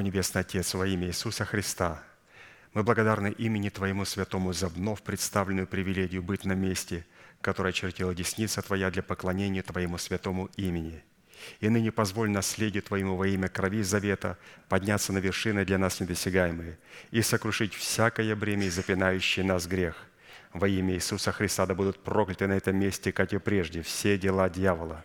Небесный Отец, во имя Иисуса Христа, мы благодарны имени Твоему Святому за вновь представленную привилегию быть на месте, которое чертила десница Твоя для поклонения Твоему Святому имени. И ныне позволь наследию Твоему во имя крови завета подняться на вершины для нас недосягаемые и сокрушить всякое бремя и запинающий нас грех. Во имя Иисуса Христа да будут прокляты на этом месте, как и прежде, все дела дьявола,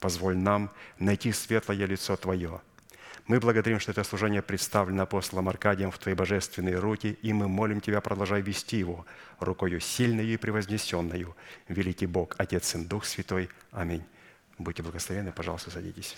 Позволь нам найти светлое лицо Твое – мы благодарим, что это служение представлено апостолом Аркадием в Твои божественные руки, и мы молим Тебя, продолжай вести его рукою сильной и превознесенную. Великий Бог, Отец и Дух Святой. Аминь. Будьте благословенны, пожалуйста, садитесь.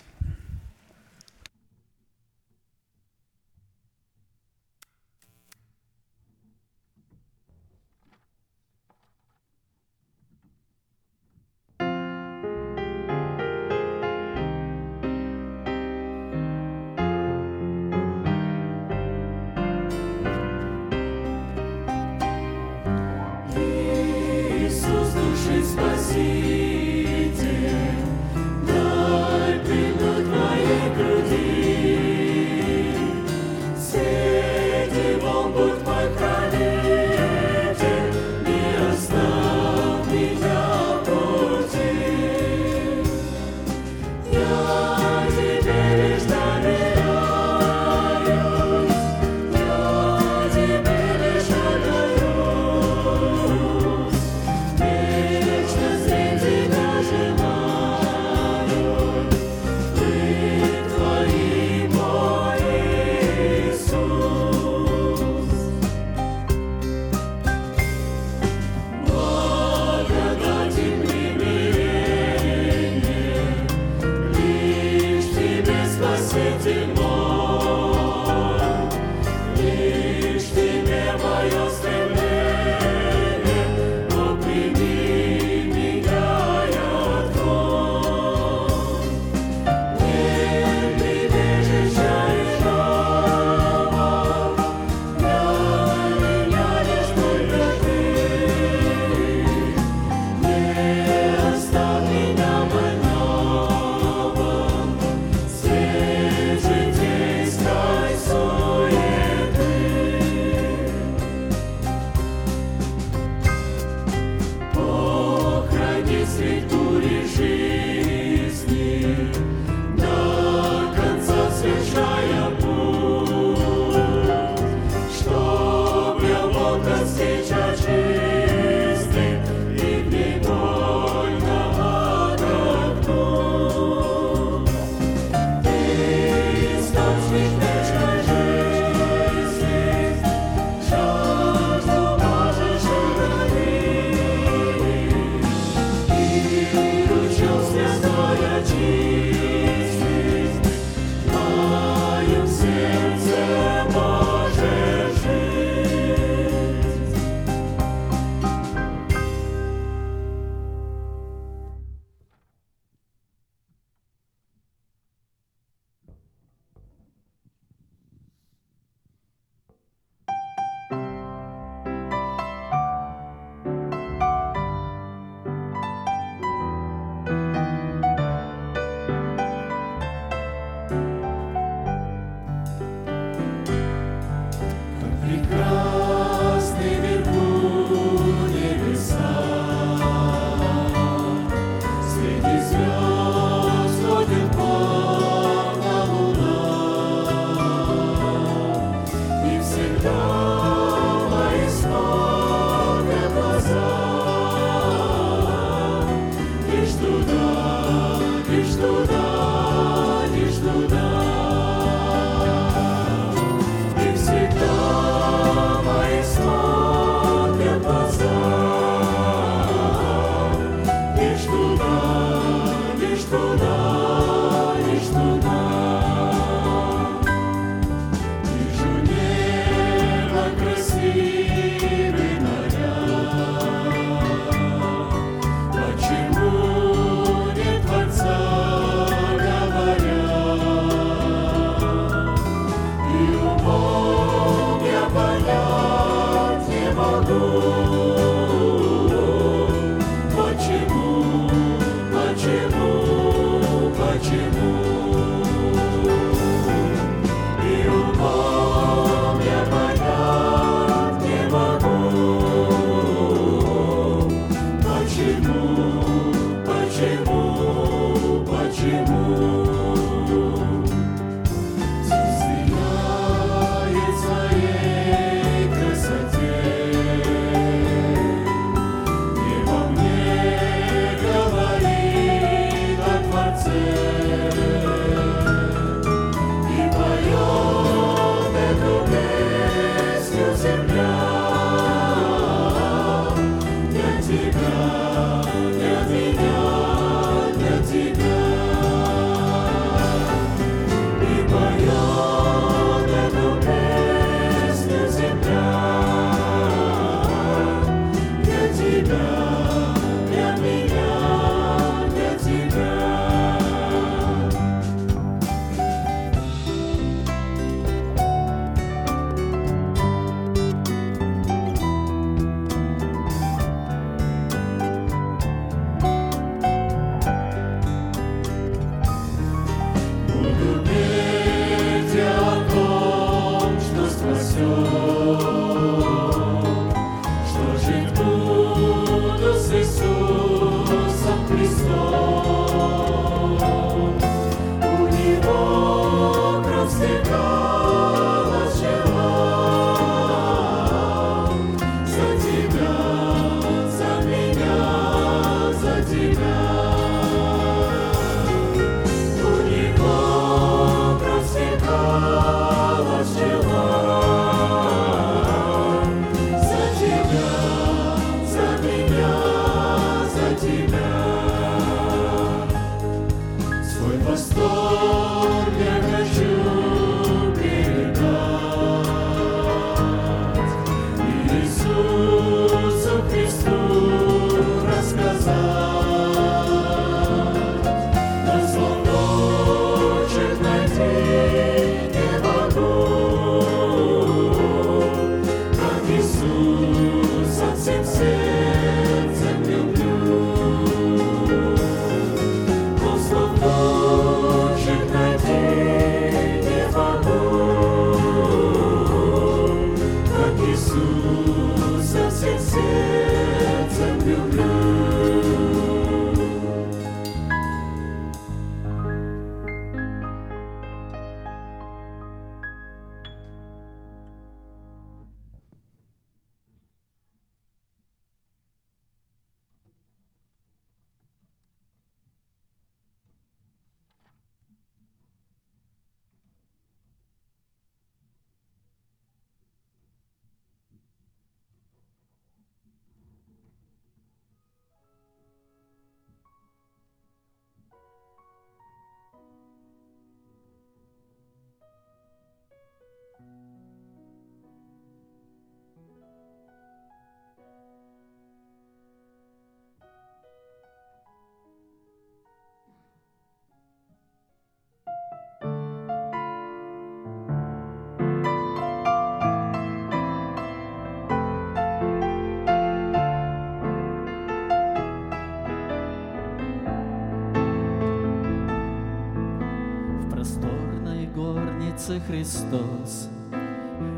Христос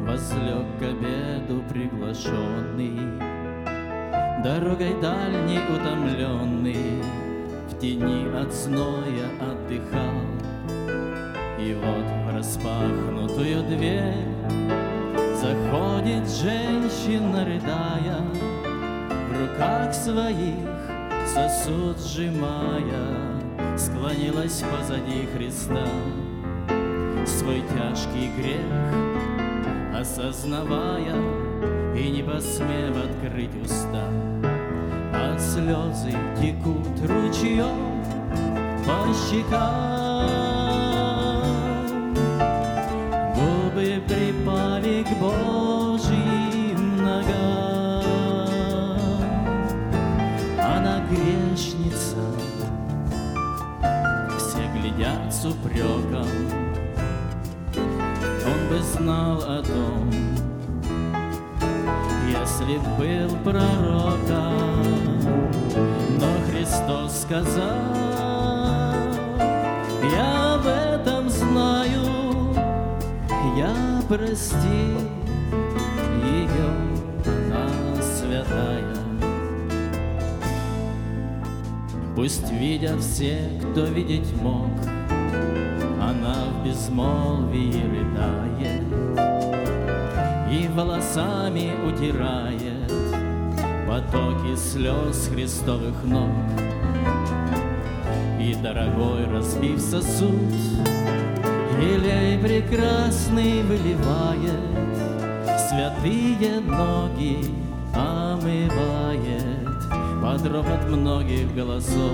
Возлег к обеду приглашенный, Дорогой дальней утомленный, В тени от зноя отдыхал. И вот в распахнутую дверь Заходит женщина, рыдая, В руках своих сосуд сжимая, Склонилась позади Христа Свой тяжкий грех осознавая И не посмев открыть уста. А слезы текут ручьем по щекам. Губы припали к Божьим ногам. Она грешница. Все глядят с упреком знал о том Если б был пророком Но Христос сказал Я об этом знаю я прости ее, она святая. Пусть видят все, кто видеть мог, Она в безмолвии рыдает И волосами утирает Потоки слез Христовых ног. И дорогой разбив сосуд, Елей прекрасный выливает, Святые ноги омывает Под ропот многих голосов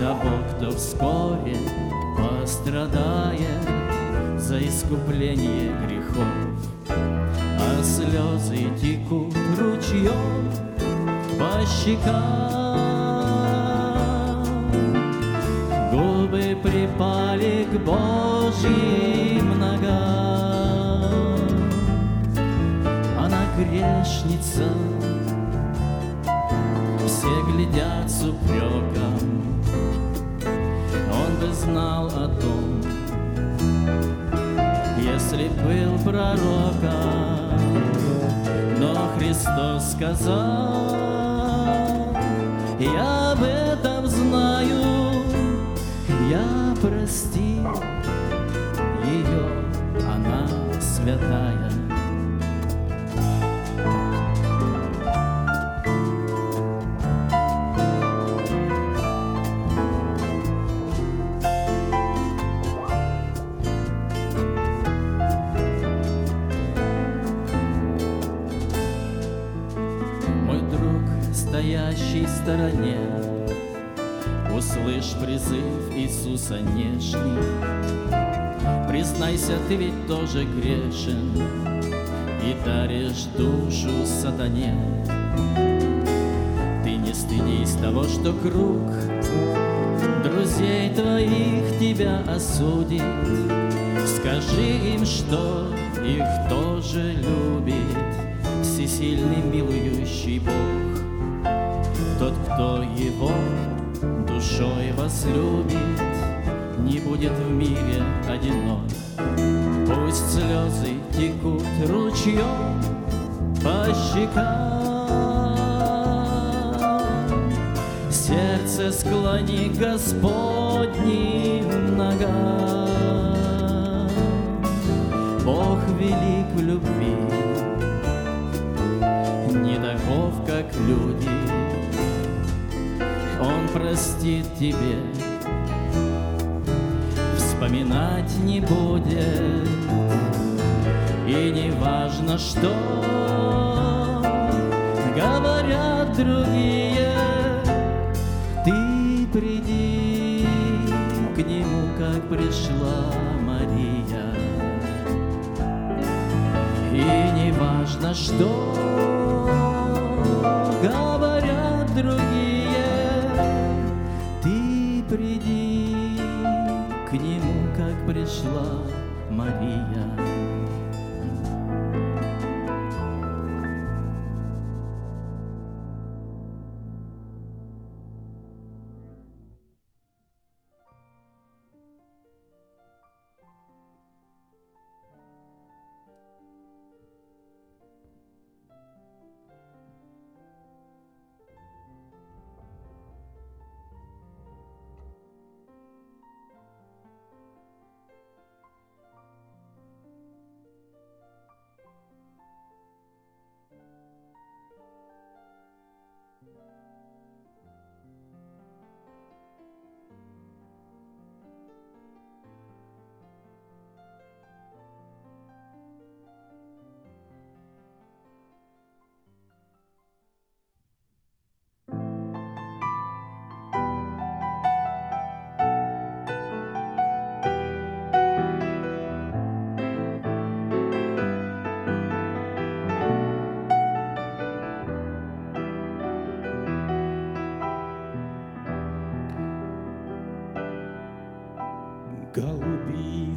Того, кто вскоре пострадает За искупление грехов А слезы текут ручьем по щекам Губы припали к Божьим ногам. Она грешница, все глядят с упреком. Он бы знал о том, если был пророком. Христос сказал, я об этом знаю, я простил ее, она святая. Стороне, Услышь призыв Иисуса нежный. Признайся, ты ведь тоже грешен И даришь душу сатане. Ты не стыдись того, что круг Друзей твоих тебя осудит. Скажи им, что их тоже любит Всесильный милующий Бог. Тот, кто его душой возлюбит, Не будет в мире одинок. Пусть слезы текут ручьем по щекам. Сердце склони Господним ногам. Бог велик в любви, простит тебе, вспоминать не будет, и не важно, что говорят другие, ты приди к нему, как пришла Мария, и не важно, что говорят другие, Мария.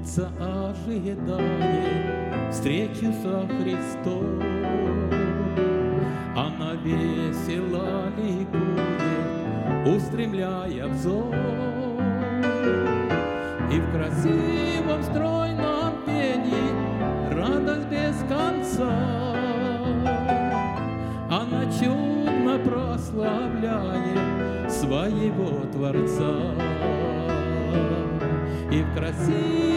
Голубица ожидает встречу со Христом. Она весело ликует, устремляя взор. И в красивом стройном пении радость без конца. Она чудно прославляет своего Творца и в красивом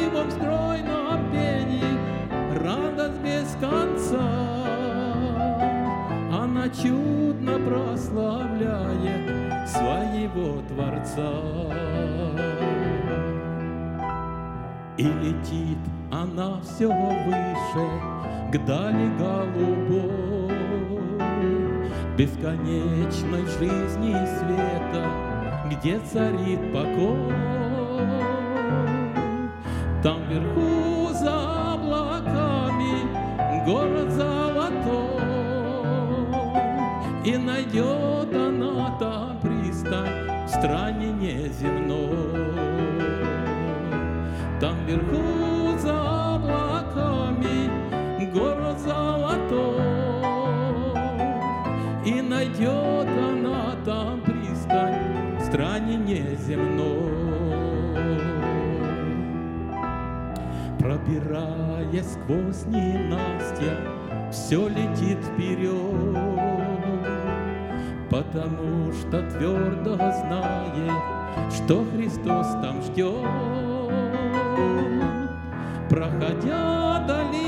конца. Она чудно прославляет своего Творца. И летит она все выше к дали голубой, Бесконечной жизни света, где царит покой. Там вверху неземной. Пробираясь сквозь ненастья, все летит вперед, Потому что твердо знает, что Христос там ждет. Проходя долиной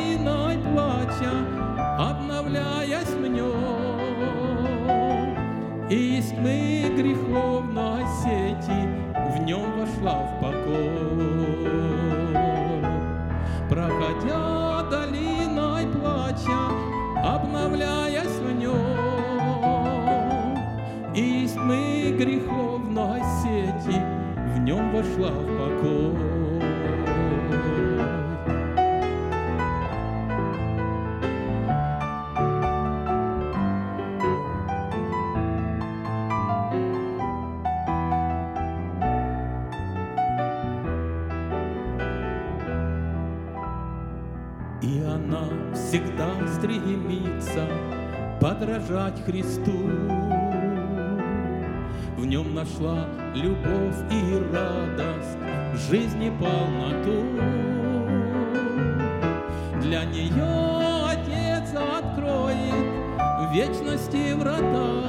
И тьмы греховной сети в нем вошла в покой проходя долиной плача, обновляясь в нем. Из тьмы греховной сети в нем вошла в покой. Подражать Христу. В нем нашла любовь и радость, жизни полноту. Для нее Отец откроет в вечности врата,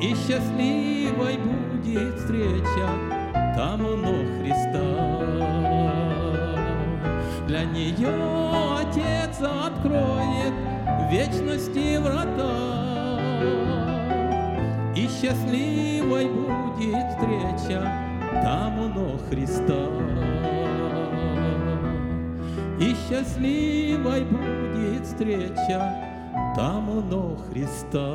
И счастливой будет встреча там у ног Христа. Для нее вечности врата, И счастливой будет встреча там у ног Христа. И счастливой будет встреча там у ног Христа.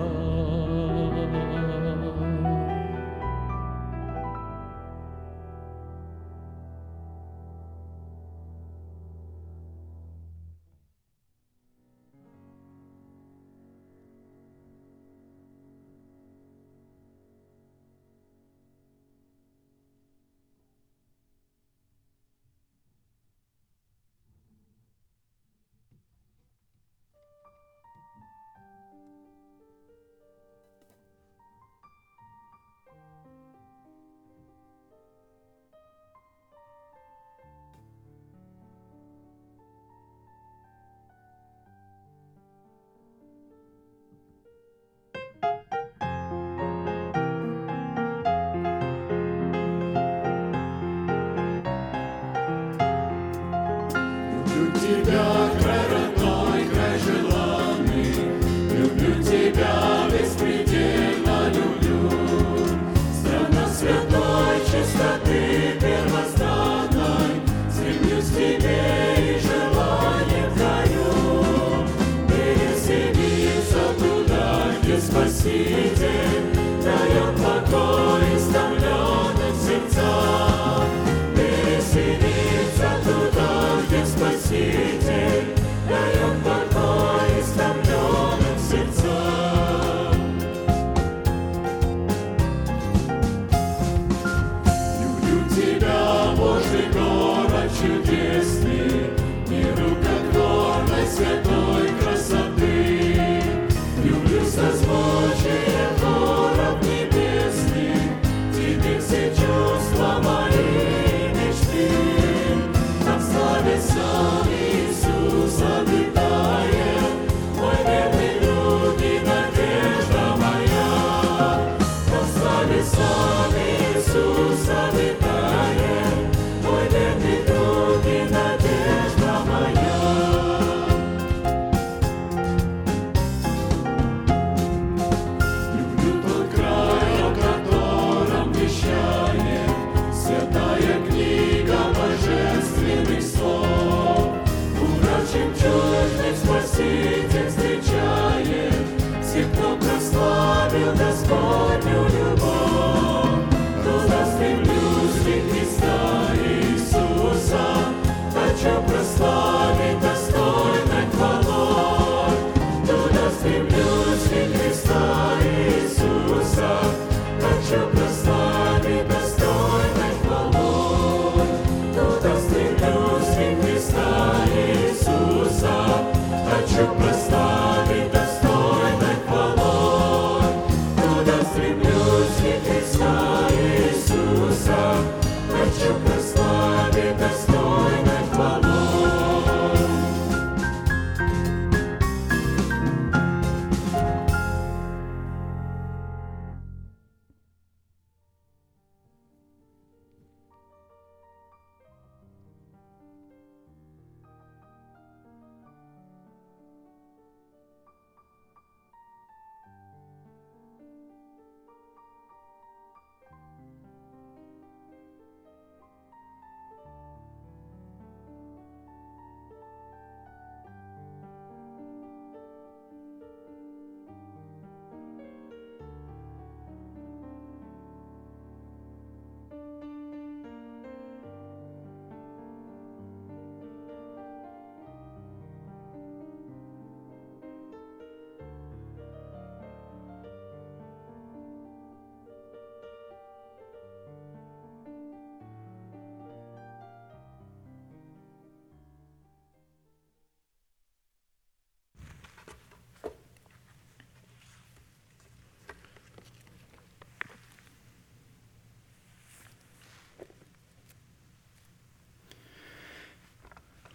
Тебя.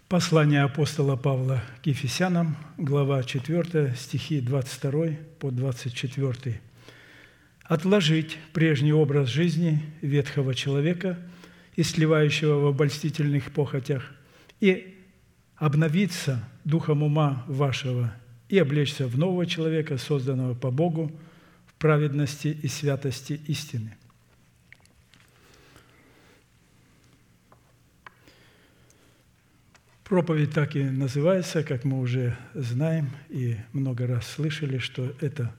Послание апостола Павла к Ефесянам, глава 4, стихи 22 по 24. «Отложить прежний образ жизни ветхого человека и сливающего в обольстительных похотях, и обновиться духом ума вашего, и облечься в нового человека, созданного по Богу, в праведности и святости истины, Проповедь так и называется, как мы уже знаем и много раз слышали, что это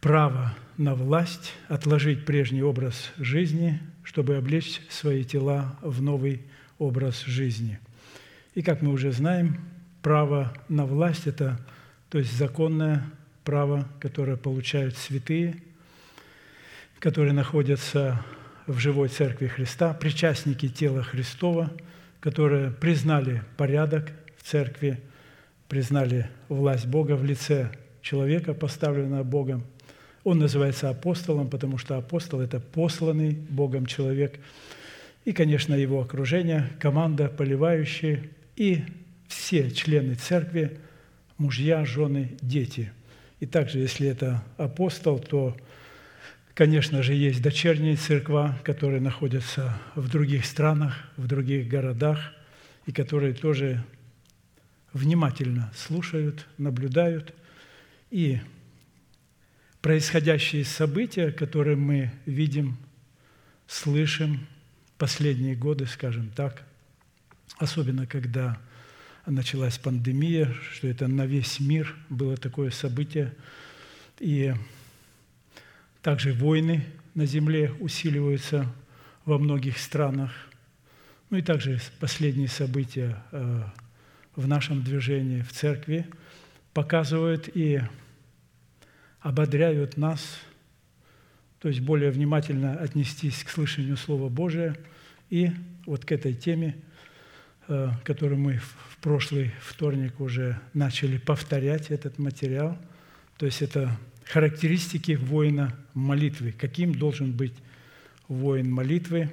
право на власть, отложить прежний образ жизни, чтобы облечь свои тела в новый образ жизни. И как мы уже знаем, право на власть – это то есть законное право, которое получают святые, которые находятся в живой Церкви Христа, причастники тела Христова – которые признали порядок в церкви, признали власть Бога в лице человека, поставленного Богом. Он называется апостолом, потому что апостол – это посланный Богом человек. И, конечно, его окружение, команда, поливающие, и все члены церкви, мужья, жены, дети. И также, если это апостол, то Конечно же, есть дочерние церква, которые находятся в других странах, в других городах, и которые тоже внимательно слушают, наблюдают. И происходящие события, которые мы видим, слышим последние годы, скажем так, особенно когда началась пандемия, что это на весь мир было такое событие. И также войны на земле усиливаются во многих странах. Ну и также последние события э, в нашем движении, в церкви, показывают и ободряют нас, то есть более внимательно отнестись к слышанию Слова Божия и вот к этой теме, э, которую мы в прошлый вторник уже начали повторять этот материал. То есть это характеристики воина молитвы, каким должен быть воин молитвы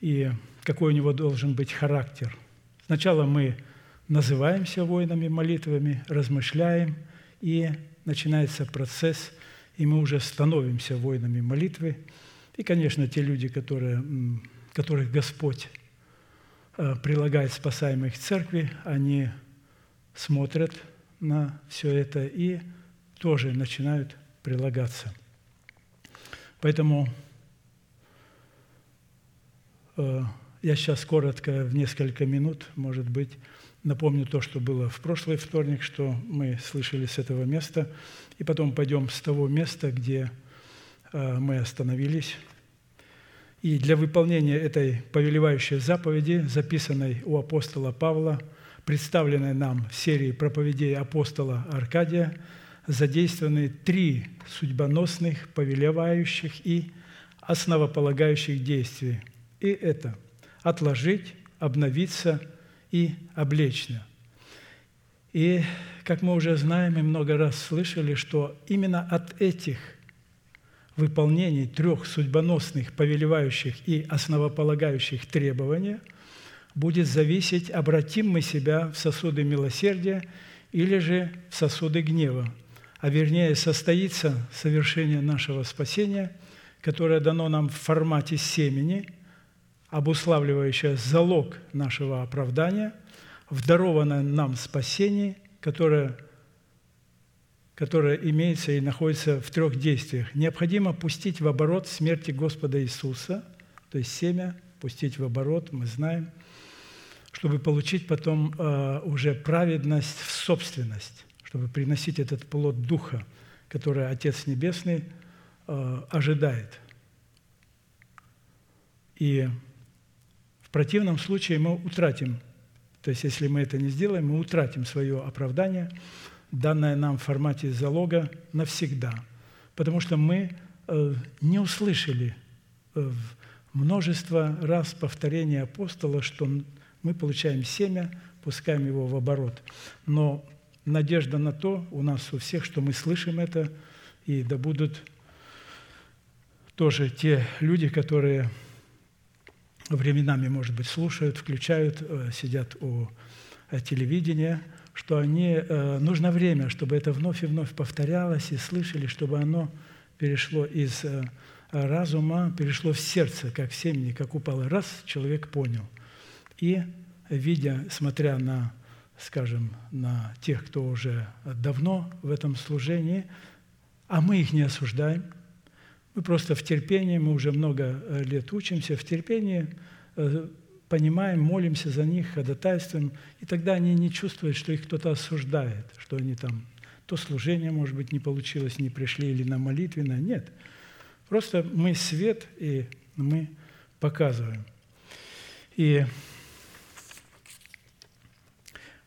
и какой у него должен быть характер. Сначала мы называемся воинами молитвами, размышляем, и начинается процесс и мы уже становимся воинами молитвы. И, конечно, те люди, которые, которых Господь э, прилагает спасаемых церкви, они смотрят на все это и тоже начинают прилагаться. Поэтому э, я сейчас коротко, в несколько минут, может быть, напомню то, что было в прошлый вторник, что мы слышали с этого места, и потом пойдем с того места, где э, мы остановились. И для выполнения этой повелевающей заповеди, записанной у апостола Павла, представленной нам в серии проповедей апостола Аркадия, задействованы три судьбоносных, повелевающих и основополагающих действия. И это – отложить, обновиться и облечься. И, как мы уже знаем и много раз слышали, что именно от этих выполнений трех судьбоносных, повелевающих и основополагающих требований будет зависеть, обратим мы себя в сосуды милосердия или же в сосуды гнева, а вернее состоится совершение нашего спасения, которое дано нам в формате семени – обуславливающая залог нашего оправдания, в дарованное нам спасение, которое, которое имеется и находится в трех действиях. Необходимо пустить в оборот смерти Господа Иисуса, то есть семя пустить в оборот, мы знаем, чтобы получить потом э, уже праведность в собственность, чтобы приносить этот плод Духа, который Отец Небесный э, ожидает. И в противном случае мы утратим, то есть если мы это не сделаем, мы утратим свое оправдание, данное нам в формате залога навсегда, потому что мы э, не услышали э, множество раз повторения апостола, что мы получаем семя, пускаем его в оборот. Но надежда на то у нас у всех, что мы слышим это, и да будут тоже те люди, которые временами, может быть, слушают, включают, э, сидят у э, телевидения, что они, э, нужно время, чтобы это вновь и вновь повторялось, и слышали, чтобы оно перешло из разума, перешло в сердце, как в семени, как упало. Раз человек понял. И, видя, смотря на, скажем, на тех, кто уже давно в этом служении, а мы их не осуждаем – мы просто в терпении, мы уже много э, лет учимся, в терпении э, понимаем, молимся за них, ходатайствуем, и тогда они не чувствуют, что их кто-то осуждает, что они там, то служение, может быть, не получилось, не пришли или на молитвенное. Нет. Просто мы свет, и мы показываем. И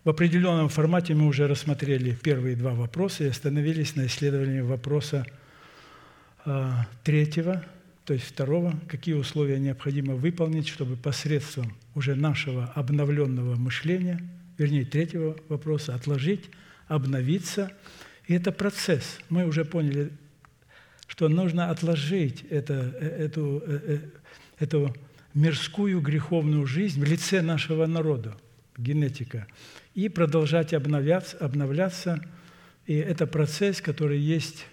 в определенном формате мы уже рассмотрели первые два вопроса и остановились на исследовании вопроса – а, третьего, то есть второго, какие условия необходимо выполнить, чтобы посредством уже нашего обновленного мышления, вернее, третьего вопроса, отложить, обновиться. И это процесс. Мы уже поняли, что нужно отложить это, э, эту, э, э, эту мирскую греховную жизнь в лице нашего народа, генетика, и продолжать обновляться, обновляться. И это процесс, который есть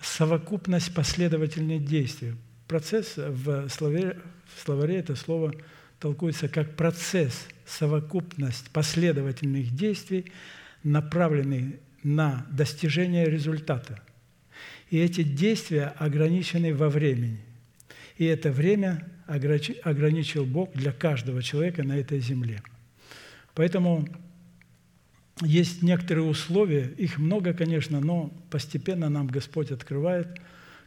совокупность последовательных действий. Процесс в словаре, в словаре это слово толкуется как процесс, совокупность последовательных действий, направленных на достижение результата. И эти действия ограничены во времени. И это время ограничил Бог для каждого человека на этой земле. Поэтому есть некоторые условия, их много, конечно, но постепенно нам Господь открывает,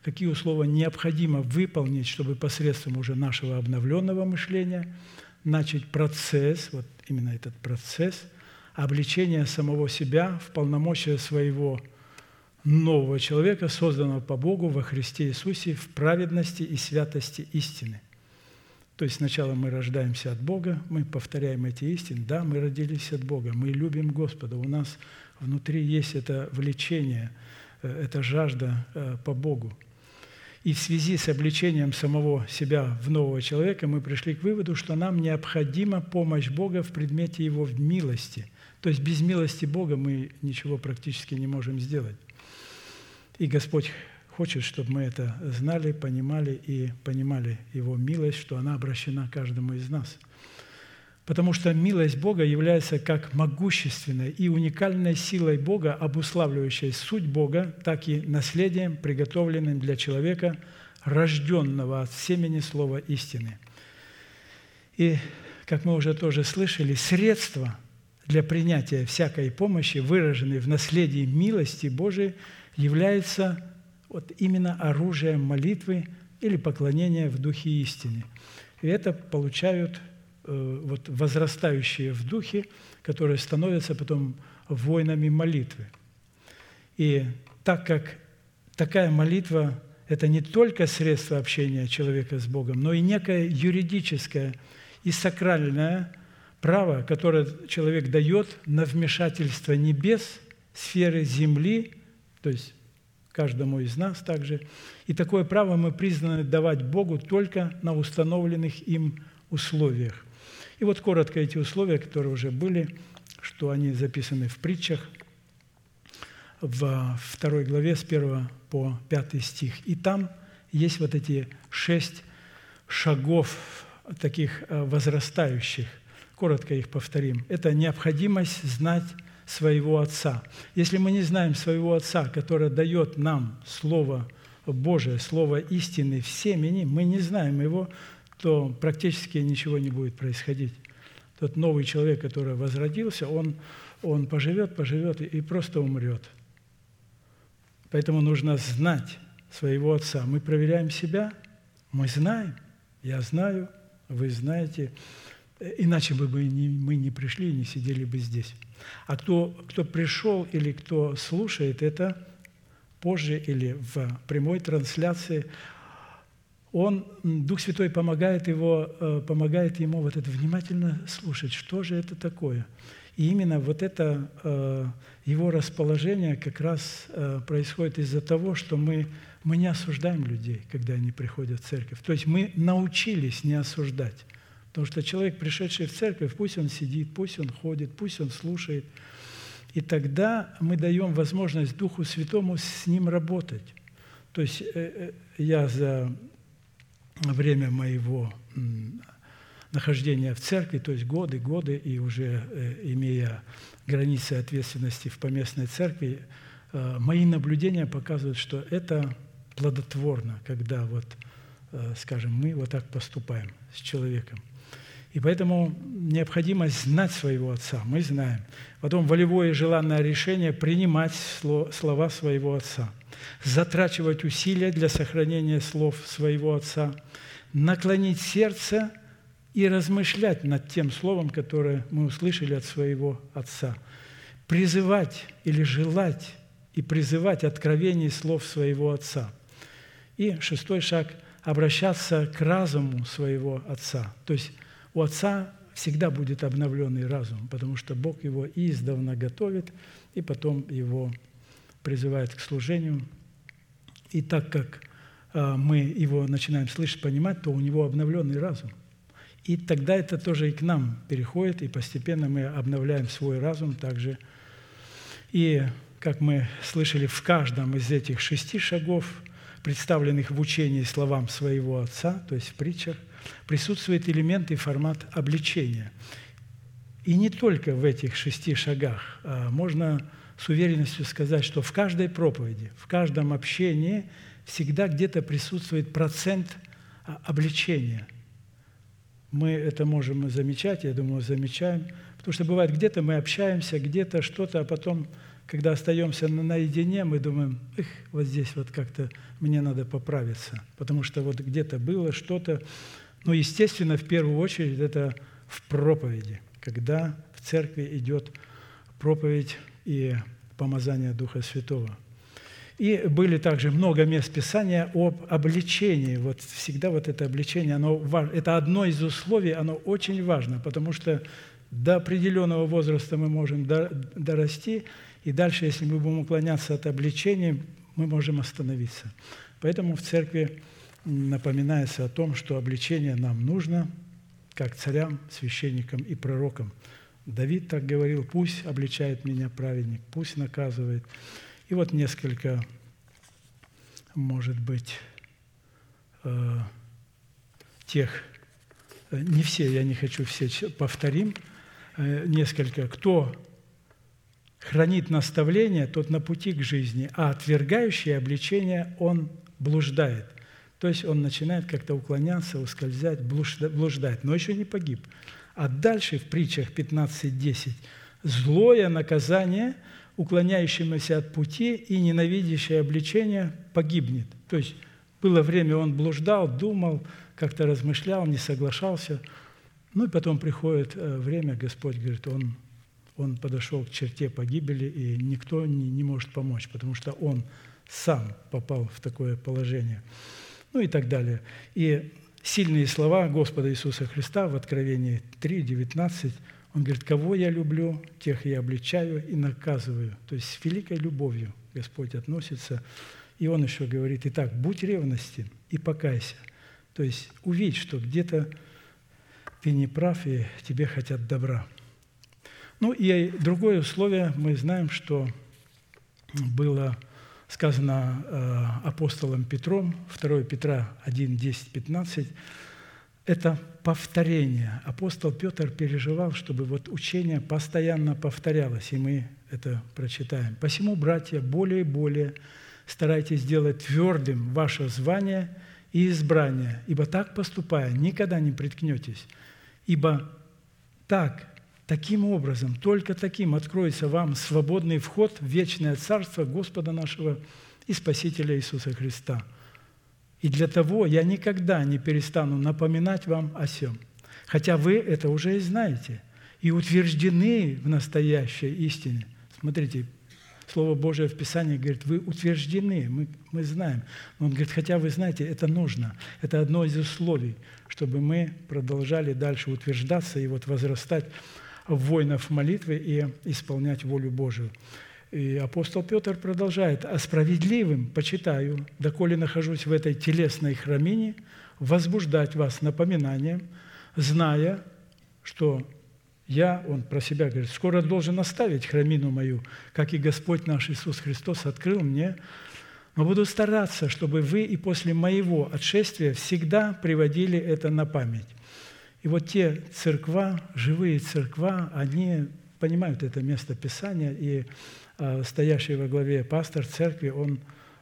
какие условия необходимо выполнить, чтобы посредством уже нашего обновленного мышления начать процесс, вот именно этот процесс обличения самого себя в полномочия своего нового человека, созданного по Богу во Христе Иисусе в праведности и святости истины. То есть сначала мы рождаемся от Бога, мы повторяем эти истины. Да, мы родились от Бога, мы любим Господа, у нас внутри есть это влечение, э, эта жажда э, по Богу. И в связи с обличением самого себя в нового человека мы пришли к выводу, что нам необходима помощь Бога в предмете Его милости. То есть без милости Бога мы ничего практически не можем сделать. И Господь хочет, чтобы мы это знали, понимали и понимали Его милость, что она обращена каждому из нас. Потому что милость Бога является как могущественной и уникальной силой Бога, обуславливающей суть Бога, так и наследием, приготовленным для человека, рожденного от семени слова истины. И, как мы уже тоже слышали, средства для принятия всякой помощи, выраженные в наследии милости Божией, является вот именно оружием молитвы или поклонения в духе истины. И это получают э, вот, возрастающие в духе, которые становятся потом воинами молитвы. И так как такая молитва – это не только средство общения человека с Богом, но и некое юридическое и сакральное право, которое человек дает на вмешательство небес, сферы земли, то есть каждому из нас также. И такое право мы признаны давать Богу только на установленных им условиях. И вот коротко эти условия, которые уже были, что они записаны в притчах, в второй главе с 1 по 5 стих. И там есть вот эти шесть шагов таких э, возрастающих. Коротко их повторим. Это необходимость знать своего Отца. Если мы не знаем своего Отца, который дает нам Слово Божие, Слово истины в семени, мы не знаем Его, то практически ничего не будет происходить. Тот новый человек, который возродился, он, он поживет, поживет и просто умрет. Поэтому нужно знать своего Отца. Мы проверяем себя, мы знаем, я знаю, вы знаете, иначе бы мы не, мы не пришли и не сидели бы здесь. А кто, кто пришел или кто слушает это позже или в прямой трансляции, он, Дух Святой помогает, его, э, помогает ему вот это внимательно слушать, что же это такое. И именно вот это э, его расположение как раз э, происходит из-за того, что мы, мы не осуждаем людей, когда они приходят в церковь. То есть мы научились не осуждать. Потому что человек, пришедший в церковь, пусть он сидит, пусть он ходит, пусть он слушает. И тогда мы даем возможность Духу Святому с ним работать. То есть э, э, я за время моего нахождения в церкви, то есть годы, годы, и уже э, имея границы ответственности в поместной церкви, мои наблюдения показывают, что это плодотворно, когда вот, скажем, мы вот так поступаем с человеком. И поэтому необходимость знать своего Отца, мы знаем. Потом волевое и желанное решение принимать слова своего Отца, затрачивать усилия для сохранения слов своего Отца, наклонить сердце и размышлять над тем словом, которое мы услышали от своего Отца, призывать или желать и призывать откровений слов своего Отца. И шестой шаг – обращаться к разуму своего Отца, то есть у отца всегда будет обновленный разум, потому что Бог его издавна готовит, и потом его призывает к служению. И так как а, мы его начинаем слышать, понимать, то у него обновленный разум. И тогда это тоже и к нам переходит, и постепенно мы обновляем свой разум также. И, как мы слышали, в каждом из этих шести шагов, представленных в учении словам своего Отца, то есть в притчах, присутствует элемент и формат обличения. И не только в этих шести шагах. А можно с уверенностью сказать, что в каждой проповеди, в каждом общении всегда где-то присутствует процент а, обличения. Мы это можем замечать, я думаю, замечаем, потому что бывает, где-то мы общаемся, где-то что-то, а потом, когда остаемся наедине, мы думаем, эх, вот здесь вот как-то мне надо поправиться, потому что вот где-то было что-то, ну, естественно, в первую очередь это в проповеди, когда в церкви идет проповедь и помазание Духа Святого. И были также много мест Писания об обличении. Вот всегда вот это обличение, оно, это одно из условий, оно очень важно, потому что до определенного возраста мы можем дорасти, и дальше, если мы будем уклоняться от обличения, мы можем остановиться. Поэтому в церкви напоминается о том, что обличение нам нужно, как царям, священникам и пророкам. Давид так говорил, пусть обличает меня праведник, пусть наказывает. И вот несколько может быть, э, тех, э, не все, я не хочу все, повторим, э, несколько, кто хранит наставление, тот на пути к жизни, а отвергающий обличение, он блуждает. То есть он начинает как-то уклоняться, ускользать, блуждать, но еще не погиб. А дальше в притчах 15.10 злое наказание, уклоняющемуся от пути и ненавидящее обличение погибнет. То есть было время, он блуждал, думал, как-то размышлял, не соглашался. Ну и потом приходит э, время, Господь говорит, он, он подошел к черте погибели, и никто не, не может помочь, потому что он сам попал в такое положение. Ну и так далее. И сильные слова Господа Иисуса Христа в Откровении 3, 19, Он говорит, кого я люблю, тех я обличаю и наказываю. То есть с великой любовью Господь относится. И Он еще говорит, итак, будь ревности и покайся. То есть увидь, что где-то ты не прав, и тебе хотят добра. Ну и другое условие, мы знаем, что было сказано э, апостолом Петром, 2 Петра 1, 10, 15, это повторение. Апостол Петр переживал, чтобы вот учение постоянно повторялось, и мы это прочитаем. «Посему, братья, более и более старайтесь сделать твердым ваше звание и избрание, ибо так поступая, никогда не приткнетесь, ибо так Таким образом, только таким откроется вам свободный вход в вечное Царство Господа нашего и Спасителя Иисуса Христа. И для того я никогда не перестану напоминать вам о сем, хотя вы это уже и знаете, и утверждены в настоящей истине. Смотрите, Слово Божие в Писании говорит, вы утверждены, мы, мы знаем. Но он говорит, хотя вы знаете, это нужно. Это одно из условий, чтобы мы продолжали дальше утверждаться и вот возрастать воинов молитвы и исполнять волю Божию. И апостол Петр продолжает, «А справедливым почитаю, доколе нахожусь в этой телесной храмине, возбуждать вас напоминанием, зная, что я, он про себя говорит, скоро должен оставить храмину мою, как и Господь наш Иисус Христос открыл мне, но буду стараться, чтобы вы и после моего отшествия всегда приводили это на память, и вот те церква, живые церква, они понимают это место Писания, и э, стоящий во главе пастор церкви, он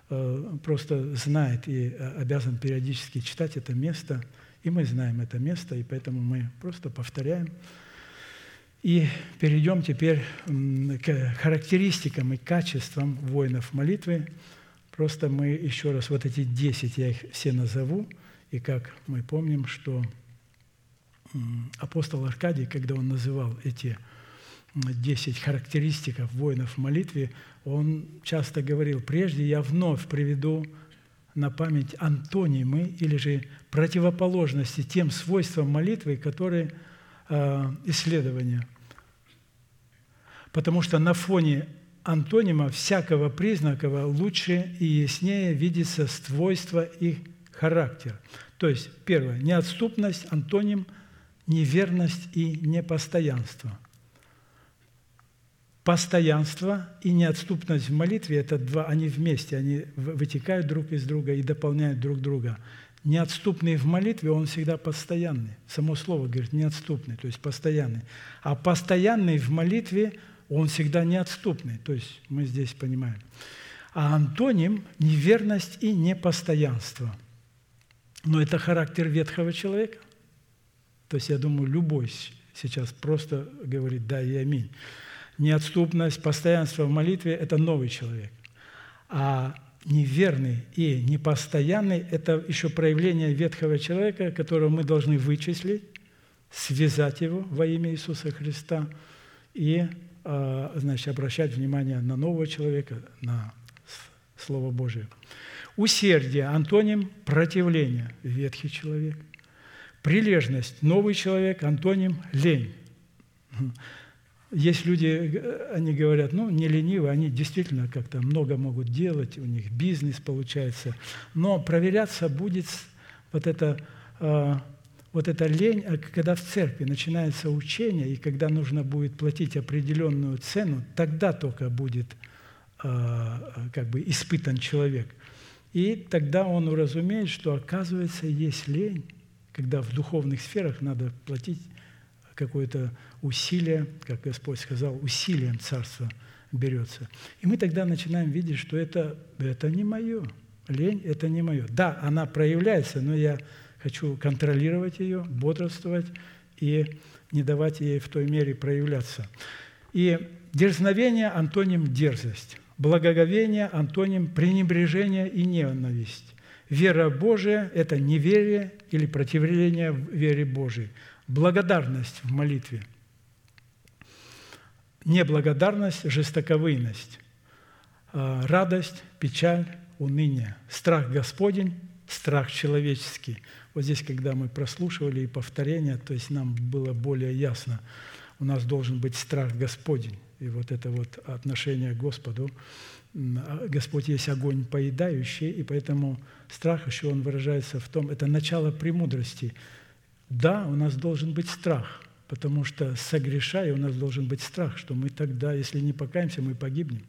э, просто знает и э, обязан периодически читать это место, и мы знаем это место, и поэтому мы просто повторяем. И перейдем теперь к характеристикам и качествам воинов молитвы. Просто мы еще раз вот эти десять, я их все назову, и как мы помним, что апостол Аркадий, когда он называл эти 10 характеристик воинов в молитве, он часто говорил, прежде я вновь приведу на память антонимы или же противоположности тем свойствам молитвы, которые э, исследования. Потому что на фоне антонима всякого признакового лучше и яснее видится свойство их характер. То есть, первое, неотступность, антоним – неверность и непостоянство. Постоянство и неотступность в молитве – это два, они вместе, они вытекают друг из друга и дополняют друг друга. Неотступный в молитве, он всегда постоянный. Само слово говорит неотступный, то есть постоянный. А постоянный в молитве, он всегда неотступный, то есть мы здесь понимаем. А антоним – неверность и непостоянство. Но это характер ветхого человека. То есть, я думаю, любой сейчас просто говорит «да» и «аминь». Неотступность, постоянство в молитве – это новый человек. А неверный и непостоянный – это еще проявление ветхого человека, которого мы должны вычислить, связать его во имя Иисуса Христа и а, значит, обращать внимание на нового человека, на Слово Божие. Усердие, антоним – противление, ветхий человек – Прилежность – новый человек, антоним – лень. Есть люди, они говорят, ну, не ленивы, они действительно как-то много могут делать, у них бизнес получается, но проверяться будет вот это, а, вот эта лень, а когда в церкви начинается учение, и когда нужно будет платить определенную цену, тогда только будет а, как бы испытан человек – И тогда он уразумеет, что оказывается есть лень, когда в духовных сферах надо платить какое-то усилие, как Господь сказал, усилием царства берется. И мы тогда начинаем видеть, что это, это не мое. Лень – это не мое. Да, она проявляется, но я хочу контролировать ее, бодрствовать и не давать ей в той мере проявляться. И дерзновение – антоним дерзость. Благоговение – антоним пренебрежение и ненависть. Вера Божия – это неверие или противление вере Божией. Благодарность в молитве. Неблагодарность – жестоковыйность. А, радость, печаль, уныние. Страх Господень, страх человеческий. Вот здесь, когда мы прослушивали и повторение, то есть нам было более ясно, у нас должен быть страх Господень. И вот это вот отношение к Господу. А Господь есть огонь поедающий, и поэтому страх еще он выражается в том, это начало премудрости. Да, у нас должен быть страх, потому что согрешая у нас должен быть страх, что мы тогда, если не покаемся, мы погибнем.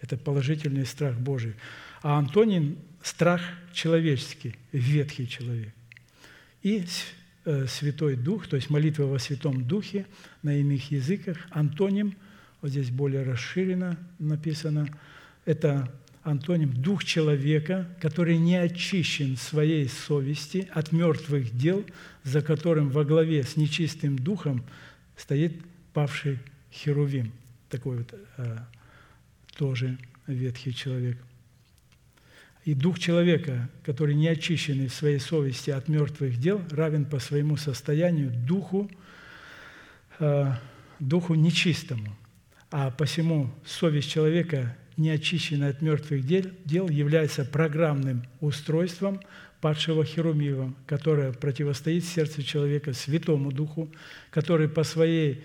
Это положительный страх Божий. А Антонин – страх человеческий, ветхий человек. И э, Святой Дух, то есть молитва во Святом Духе на иных языках, антоним, вот здесь более расширенно написано, это антоним «дух человека, который не очищен своей совести от мертвых дел, за которым во главе с нечистым духом стоит павший Херувим». Такой вот э, тоже ветхий человек. И дух человека, который не очищенный в своей совести от мертвых дел, равен по своему состоянию духу, э, духу нечистому. А посему совесть человека, не очищенная от мертвых дел, дел является программным устройством падшего Херумива, которое противостоит сердцу человека Святому Духу, который по своей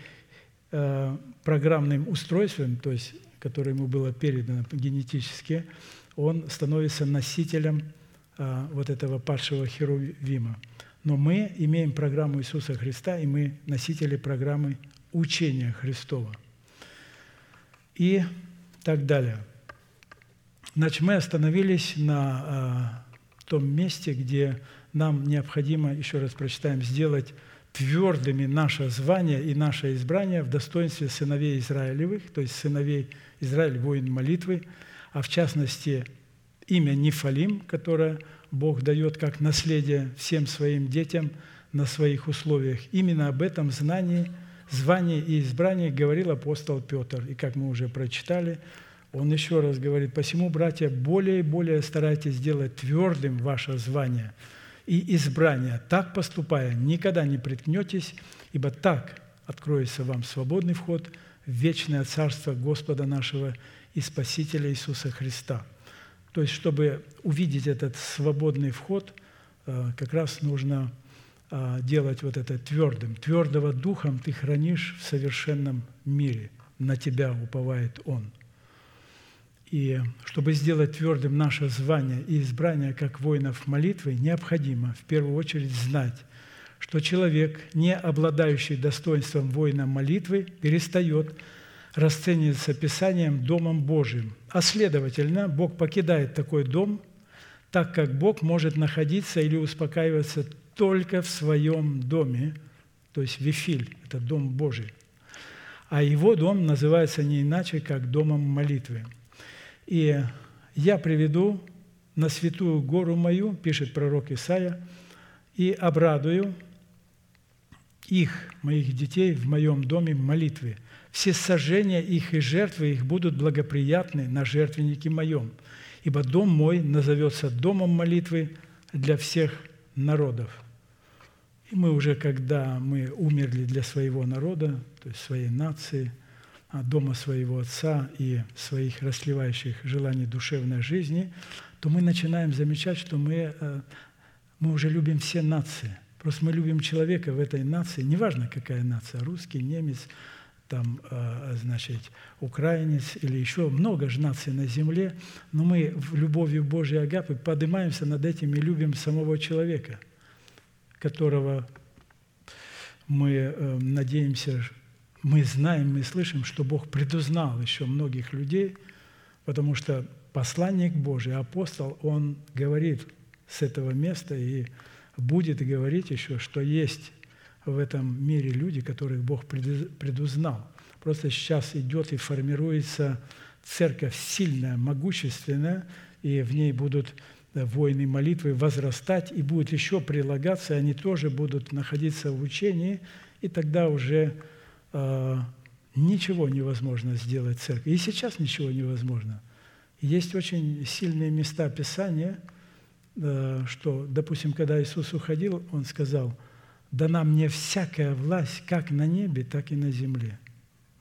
э, программным устройствам, то есть которое ему было передано генетически, он становится носителем а, вот этого падшего Херувима. Но мы имеем программу Иисуса Христа, и мы носители программы учения Христова. И так далее. Значит, мы остановились на а, том месте, где нам необходимо, еще раз прочитаем, сделать твердыми наше звание и наше избрание в достоинстве сыновей Израилевых, то есть сыновей Израиль, воин молитвы – а в частности имя Нефалим, которое Бог дает как наследие всем своим детям на своих условиях. Именно об этом знании, звании и избрании говорил апостол Петр. И как мы уже прочитали, он еще раз говорит, «Посему, братья, более и более старайтесь сделать твердым ваше звание и избрание. Так поступая, никогда не приткнетесь, ибо так откроется вам свободный вход в вечное Царство Господа нашего и Спасителя Иисуса Христа. То есть, чтобы увидеть этот свободный вход, э, как раз нужно делать вот это твердым. Твердого духом ты хранишь в совершенном мире. На тебя уповает Он. И чтобы сделать твердым наше звание и избрание как воинов молитвы, необходимо в первую очередь знать, что человек, не обладающий достоинством воина молитвы, перестает расценивается Писанием Домом Божиим. А следовательно, Бог покидает такой дом, так как Бог может находиться или успокаиваться только в своем доме, то есть Вифиль – это Дом Божий. А его дом называется не иначе, как Домом молитвы. И я приведу на святую гору мою, пишет пророк Исаия, и обрадую их, моих детей, в моем доме молитвы – все сожжения их и жертвы их будут благоприятны на жертвеннике моем, ибо дом мой назовется домом молитвы для всех народов». И мы уже, когда мы умерли для своего народа, то есть своей нации, а, дома своего Отца и своих расливающих желаний душевной жизни, то мы начинаем замечать, что мы, э, мы уже любим все нации. Просто мы любим человека в этой нации, неважно какая нация, русский, немец – там, э, значит, украинец или еще много ж наций на земле, но мы в любовью Божьей Агапы поднимаемся над этим и любим самого человека, которого мы э, надеемся, мы знаем, мы слышим, что Бог предузнал еще многих людей, потому что посланник Божий, апостол, он говорит с этого места и будет говорить еще, что есть в этом мире люди, которых Бог предузнал. Просто сейчас идет и формируется церковь сильная, могущественная, и в ней будут войны молитвы возрастать, и будет еще прилагаться, и они тоже будут находиться в учении, и тогда уже э, ничего невозможно сделать церкви. И сейчас ничего невозможно. Есть очень сильные места Писания, э, что, допустим, когда Иисус уходил, Он сказал, «Дана мне всякая власть, как на небе, так и на земле».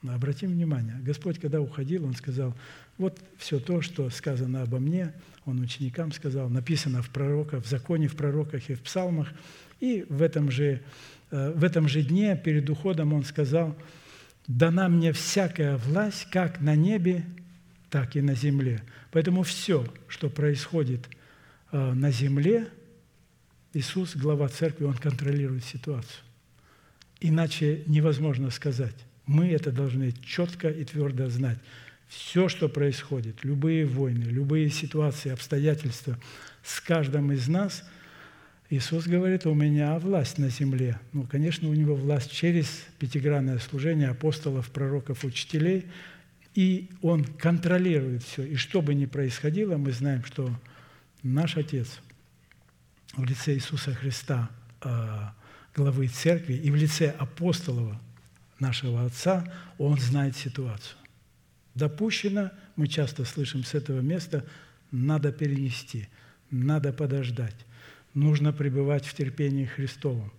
Обратим внимание, Господь, когда уходил, Он сказал, вот все то, что сказано обо мне, Он ученикам сказал, написано в пророках, в законе, в пророках и в псалмах. И в этом же, э, в этом же дне перед уходом Он сказал, дана мне всякая власть, как на небе, так и на земле. Поэтому все, что происходит э, на земле, Иисус, глава церкви, Он контролирует ситуацию. Иначе невозможно сказать. Мы это должны четко и твердо знать. Все, что происходит, любые войны, любые ситуации, обстоятельства, с каждым из нас, Иисус говорит, у меня власть на земле. Ну, конечно, у него власть через пятигранное служение апостолов, пророков, учителей, и он контролирует все. И что бы ни происходило, мы знаем, что наш Отец в лице Иисуса Христа, а, главы церкви, и в лице апостолов нашего Отца, Он знает ситуацию. Допущено, мы часто слышим с этого места, надо перенести, надо подождать, нужно пребывать в терпении Христовом.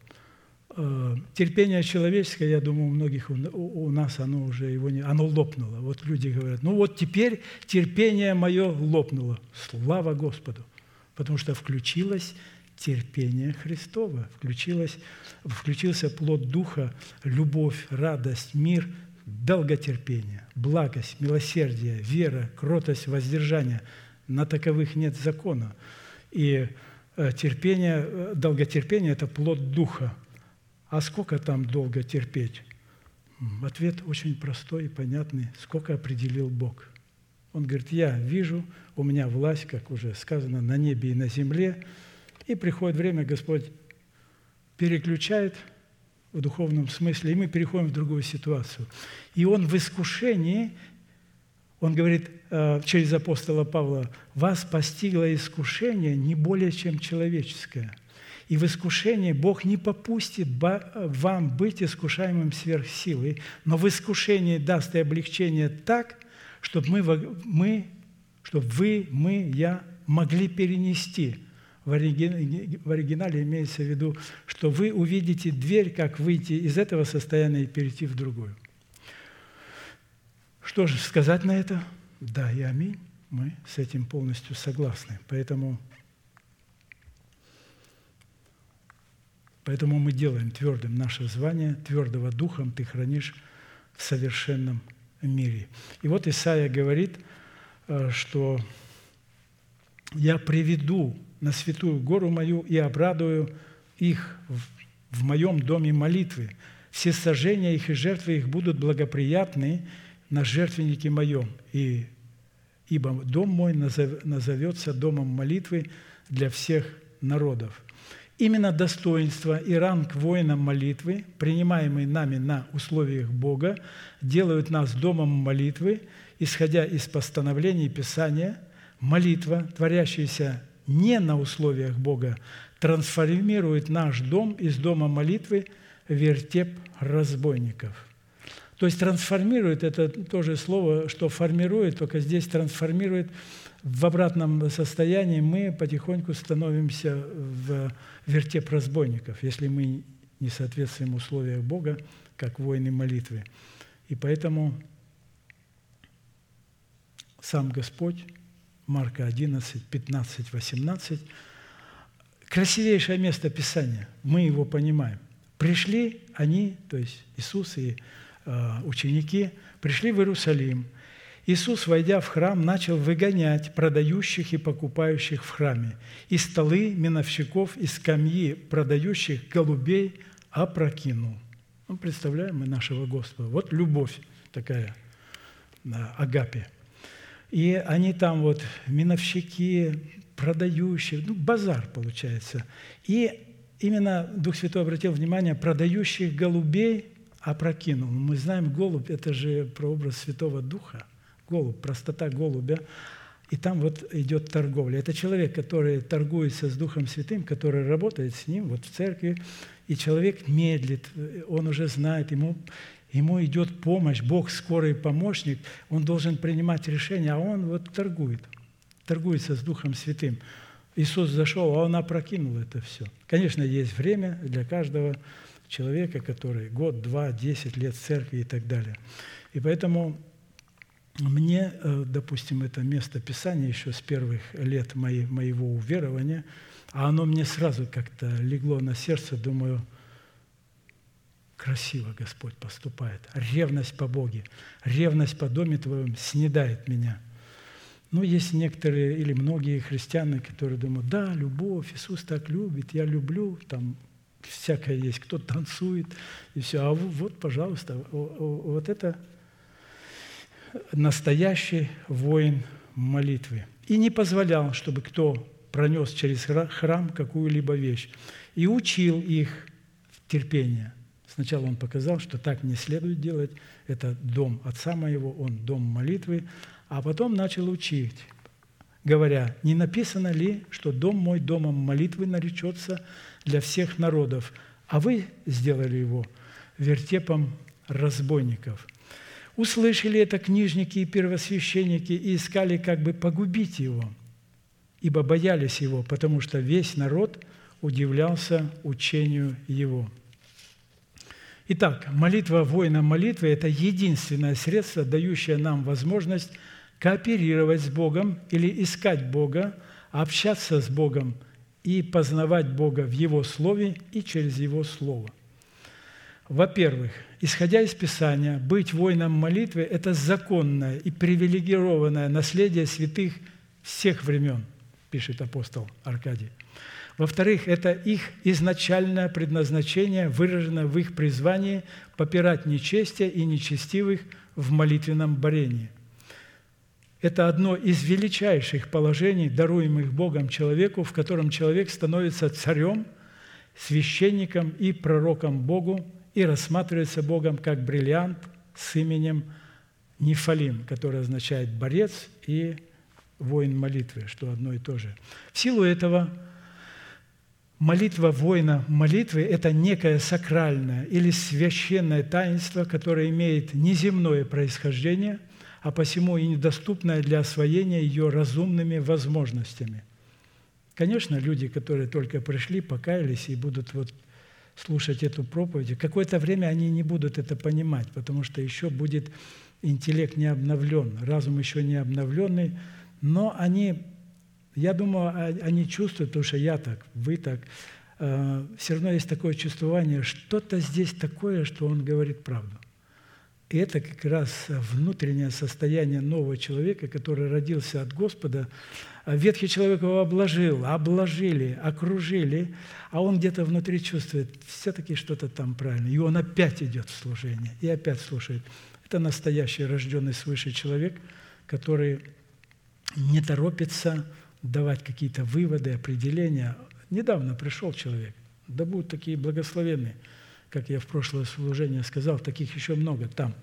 Э, терпение человеческое, я думаю, у многих у нас оно уже его не, оно лопнуло. Вот люди говорят, ну вот теперь терпение мое лопнуло. Слава Господу! Потому что включилось терпение Христова, включилось, включился плод Духа, любовь, радость, мир, долготерпение, благость, милосердие, вера, кротость, воздержание. На таковых нет закона. И э, терпение, э, долготерпение – это плод Духа. А сколько там долго терпеть? Ответ очень простой и понятный. Сколько определил Бог? Он говорит, я вижу, у меня власть, как уже сказано, на небе и на земле – и приходит время, Господь переключает в духовном смысле, и мы переходим в другую ситуацию. И Он в искушении, Он говорит э, через апостола Павла, «Вас постигло искушение не более, чем человеческое». И в искушении Бог не попустит вам быть искушаемым сверх силы, но в искушении даст и облегчение так, чтобы мы, мы чтобы вы, мы, я могли перенести – в оригинале, имеется в виду, что вы увидите дверь, как выйти из этого состояния и перейти в другую. Что же сказать на это? Да и аминь. Мы с этим полностью согласны. Поэтому, поэтому мы делаем твердым наше звание, твердого духом ты хранишь в совершенном мире. И вот Исаия говорит, э, что я приведу на святую гору мою и обрадую их в моем доме молитвы. Все сожжения их и жертвы их будут благоприятны на жертвеннике моем, и, ибо дом мой назовется домом молитвы для всех народов. Именно достоинство и ранг воина молитвы, принимаемый нами на условиях Бога, делают нас домом молитвы, исходя из постановлений Писания, молитва, творящаяся не на условиях Бога, трансформирует наш дом из дома молитвы в вертеп разбойников. То есть трансформирует – это тоже слово, что формирует, только здесь трансформирует в обратном состоянии мы потихоньку становимся в вертеп разбойников, если мы не соответствуем условиям Бога, как воины молитвы. И поэтому сам Господь Марка 11, 15, 18. Красивейшее место Писания, мы его понимаем. Пришли они, то есть Иисус и э, ученики, пришли в Иерусалим. Иисус, войдя в храм, начал выгонять продающих и покупающих в храме, и столы миновщиков, и скамьи продающих голубей опрокинул. Ну, представляем мы нашего Господа. Вот любовь такая, агапи. И они там вот миновщики, продающие, ну, базар получается. И именно Дух Святой обратил внимание, продающих голубей опрокинул. Мы знаем, голубь – это же прообраз Святого Духа. Голубь, простота голубя. И там вот идет торговля. Это человек, который торгуется с Духом Святым, который работает с ним вот в церкви, и человек медлит, он уже знает, ему, ему идет помощь, Бог скорый помощник, он должен принимать решения, а он вот торгует, торгуется с Духом Святым. Иисус зашел, а он опрокинул это все. Конечно, есть время для каждого человека, который год, два, десять лет в церкви и так далее. И поэтому мне, э, допустим, это место Писания еще с первых лет моего уверования, а оно мне сразу как-то легло на сердце, думаю, красиво Господь поступает. Ревность по Боге, ревность по доме Твоем снедает меня – ну, есть некоторые или многие христиане, которые думают, да, любовь, Иисус так любит, я люблю, там всякое есть, кто танцует, и все. А вот, пожалуйста, вот это настоящий воин молитвы. И не позволял, чтобы кто пронес через храм какую-либо вещь. И учил их терпение. Сначала он показал, что так не следует делать. Это дом отца моего, он дом молитвы а потом начал учить, говоря, не написано ли, что дом мой домом молитвы наречется для всех народов, а вы сделали его вертепом разбойников. Услышали это книжники и первосвященники и искали как бы погубить его, ибо боялись его, потому что весь народ удивлялся учению его. Итак, молитва воина молитвы – это единственное средство, дающее нам возможность кооперировать с Богом или искать Бога, общаться с Богом и познавать Бога в Его Слове и через Его Слово. Во-первых, исходя из Писания, быть воином молитвы – это законное и привилегированное наследие святых всех времен, пишет апостол Аркадий. Во-вторых, это их изначальное предназначение, выражено в их призвании попирать нечестие и нечестивых в молитвенном борении – это одно из величайших положений, даруемых Богом человеку, в котором человек становится царем, священником и пророком Богу и рассматривается Богом как бриллиант с именем Нефалим, который означает «борец» и «воин молитвы», что одно и то же. В силу этого молитва воина молитвы – это некое сакральное или священное таинство, которое имеет неземное происхождение – а посему и недоступная для освоения ее разумными возможностями. Конечно, люди, которые только пришли, покаялись и будут вот слушать эту проповедь, какое-то время они не будут это понимать, потому что еще будет интеллект не обновлен, разум еще не обновленный, но они, я думаю, а, они чувствуют, потому что я так, вы так, э, все равно есть такое чувствование, что-то здесь такое, что он говорит правду. И это как раз внутреннее состояние нового человека, который родился от Господа. Ветхий человек его обложил, обложили, окружили, а он где-то внутри чувствует, все-таки что-то там правильно. И он опять идет в служение, и опять слушает. Это настоящий рожденный свыше человек, который не торопится давать какие-то выводы, определения. Недавно пришел человек, да будут такие благословенные – как я в прошлое служение сказал, таких еще много там,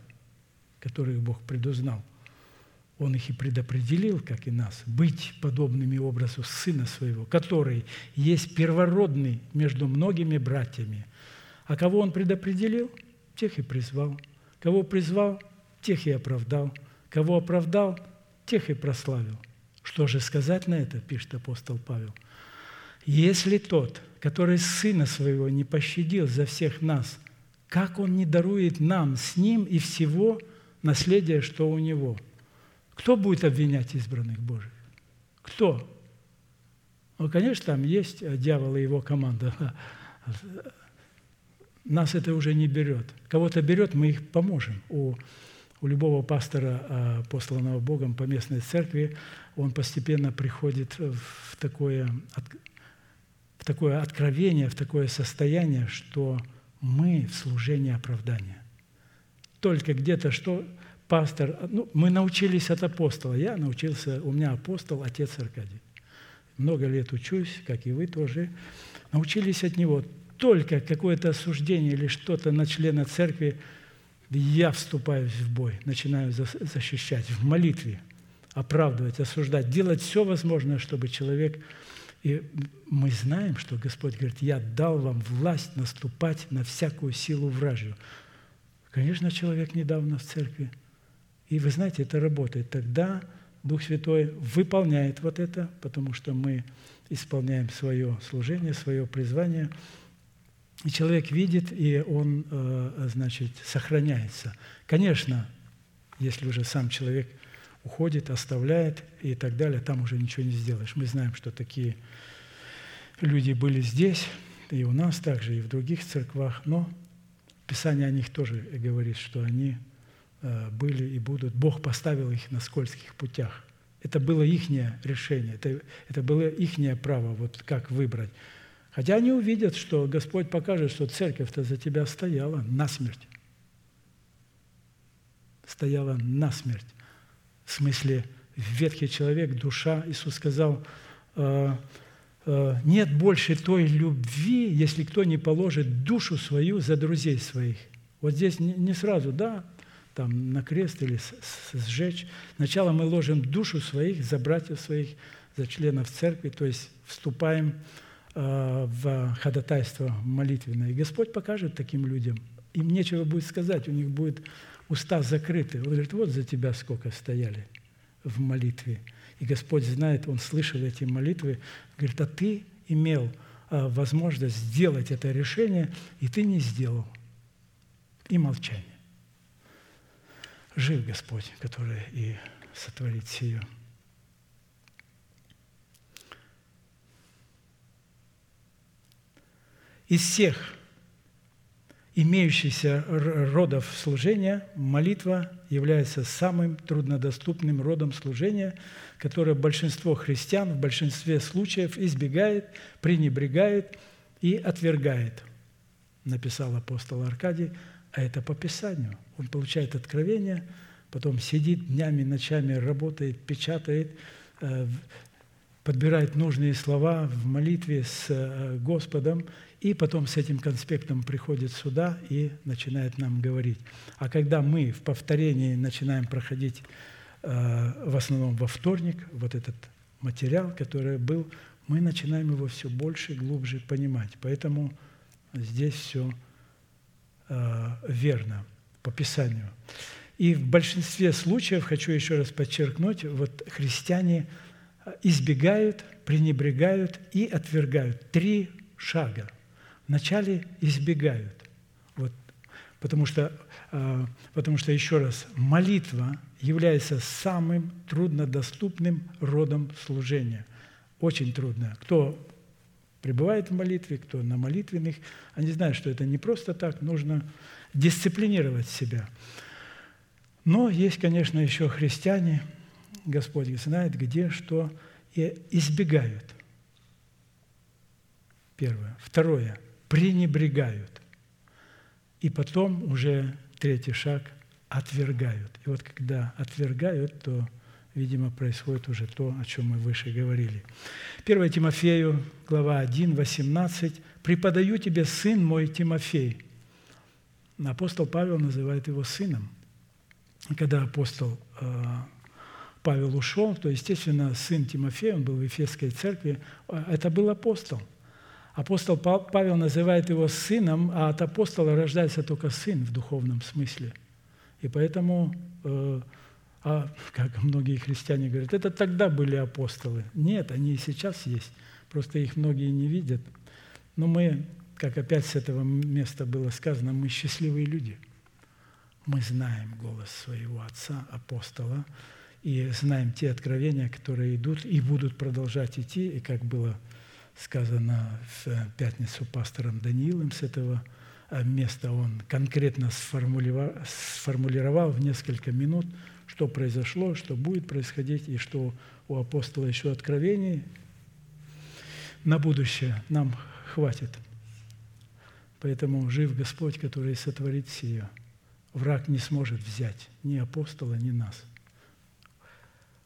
которых Бог предузнал. Он их и предопределил, как и нас, быть подобными образу Сына Своего, который есть первородный между многими братьями. А кого Он предопределил, тех и призвал. Кого призвал, тех и оправдал. Кого оправдал, тех и прославил. Что же сказать на это, пишет апостол Павел – если тот, который Сына Своего не пощадил за всех нас, как Он не дарует нам с Ним и всего наследия, что у Него? Кто будет обвинять избранных Божьих? Кто? Ну, конечно, там есть дьявол и его команда. Нас это уже не берет. Кого-то берет, мы их поможем. У, у любого пастора, а, посланного Богом по местной церкви, он постепенно приходит в такое в такое откровение, в такое состояние, что мы в служении оправдания. Только где-то что пастор. Ну, мы научились от апостола. Я научился, у меня апостол, отец Аркадий. Много лет учусь, как и вы тоже. Научились от него. Только какое-то осуждение или что-то на члена церкви, я вступаю в бой, начинаю защищать в молитве, оправдывать, осуждать, делать все возможное, чтобы человек и мы знаем, что Господь говорит, я дал вам власть наступать на всякую силу вражью. Конечно, человек недавно в церкви. И вы знаете, это работает. Тогда Дух Святой выполняет вот это, потому что мы исполняем свое служение, свое призвание. И человек видит, и он, э, значит, сохраняется. Конечно, если уже сам человек уходит, оставляет и так далее, там уже ничего не сделаешь. Мы знаем, что такие люди были здесь, и у нас также, и в других церквах, но Писание о них тоже говорит, что они э, были и будут. Бог поставил их на скользких путях. Это было их решение, это, это было их право, вот как выбрать. Хотя они увидят, что Господь покажет, что церковь-то за тебя стояла насмерть. Стояла насмерть. В смысле, ветхий человек, душа, Иисус сказал, «Э, Э, нет больше той любви, если кто не положит душу свою за друзей своих. Вот здесь не сразу, да, там на крест или сжечь. Сначала мы ложим душу своих за братьев своих, за членов церкви, то есть вступаем э, в ходатайство молитвенное. И Господь покажет таким людям. Им нечего будет сказать, у них будет уста закрыты. Он говорит, вот за тебя сколько стояли в молитве. И Господь знает, Он слышал эти молитвы, говорит, а ты имел а, возможность сделать это решение, и ты не сделал. И молчание. Жив Господь, который и сотворит сие. Из всех имеющихся родов служения молитва является самым труднодоступным родом служения, которое большинство христиан в большинстве случаев избегает, пренебрегает и отвергает, написал апостол Аркадий, а это по Писанию. Он получает откровение, потом сидит днями, ночами, работает, печатает, подбирает нужные слова в молитве с э, Господом, и потом с этим конспектом приходит сюда и начинает нам говорить. А когда мы в повторении начинаем проходить э, в основном во вторник вот этот материал, который был, мы начинаем его все больше и глубже понимать. Поэтому здесь все э, верно по Писанию. И в большинстве случаев, хочу еще раз подчеркнуть, вот христиане избегают, пренебрегают и отвергают. Три шага – вначале избегают. Вот, потому, что, а, потому что, еще раз, молитва является самым труднодоступным родом служения. Очень трудно. Кто пребывает в молитве, кто на молитвенных, они знают, что это не просто так, нужно дисциплинировать себя. Но есть, конечно, еще христиане, Господь знает, где, что, и избегают. Первое. Второе – пренебрегают. И потом уже третий шаг – отвергают. И вот когда отвергают, то, видимо, происходит уже то, о чем мы выше говорили. 1 Тимофею, глава 1, 18. «Преподаю тебе, сын мой Тимофей». Апостол Павел называет его сыном. Когда апостол э, Павел ушел, то, естественно, сын Тимофей, он был в Ефесской церкви, а это был апостол – Апостол Павел называет его сыном, а от апостола рождается только сын в духовном смысле. И поэтому, э, а, как многие христиане говорят, это тогда были апостолы. Нет, они и сейчас есть, просто их многие не видят. Но мы, как опять с этого места было сказано, мы счастливые люди. Мы знаем голос своего отца, апостола, и знаем те откровения, которые идут и будут продолжать идти, и как было сказано в пятницу пастором Даниилом с этого э, места. Он конкретно сформулировал в несколько минут, что произошло, что будет происходить, и что у апостола еще откровений на будущее нам хватит. Поэтому жив Господь, который сотворит сие. враг не сможет взять ни апостола, ни нас.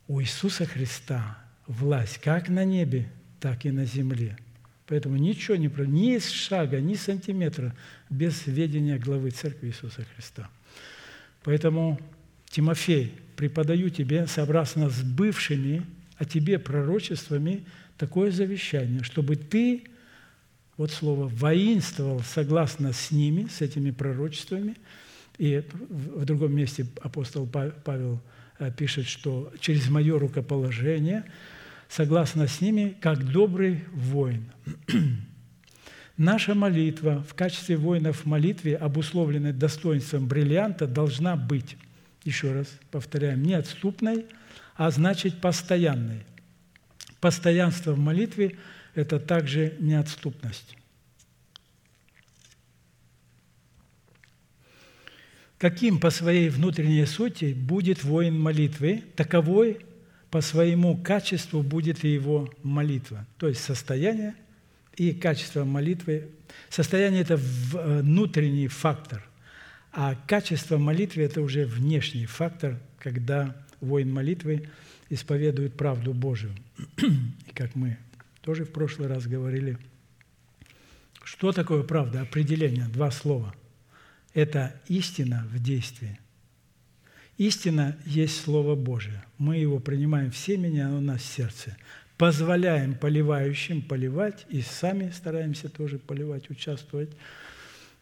У Иисуса Христа власть как на небе, так и на земле. Поэтому ничего не про ни шага, ни сантиметра без ведения главы Церкви Иисуса Христа. Поэтому, Тимофей, преподаю тебе, сообразно с бывшими о тебе пророчествами, такое завещание, чтобы ты, вот слово, воинствовал согласно с ними, с этими пророчествами. И в другом месте апостол Павел пишет, что через мое рукоположение – согласно с ними, как добрый воин. Наша молитва в качестве воинов в молитве, обусловленной достоинством бриллианта, должна быть, еще раз повторяем, неотступной, а значит постоянной. Постоянство в молитве – это также неотступность. Каким по своей внутренней сути будет воин молитвы, таковой по своему качеству будет и его молитва. То есть состояние и качество молитвы. Состояние – это э, внутренний фактор, а качество молитвы – это уже внешний фактор, когда воин молитвы исповедует правду Божию. И как мы тоже в прошлый раз говорили, что такое правда? Определение, два слова. Это истина в действии – Истина есть Слово Божие. Мы его принимаем в семени, оно у нас в сердце. Позволяем поливающим поливать и сами стараемся тоже поливать, участвовать.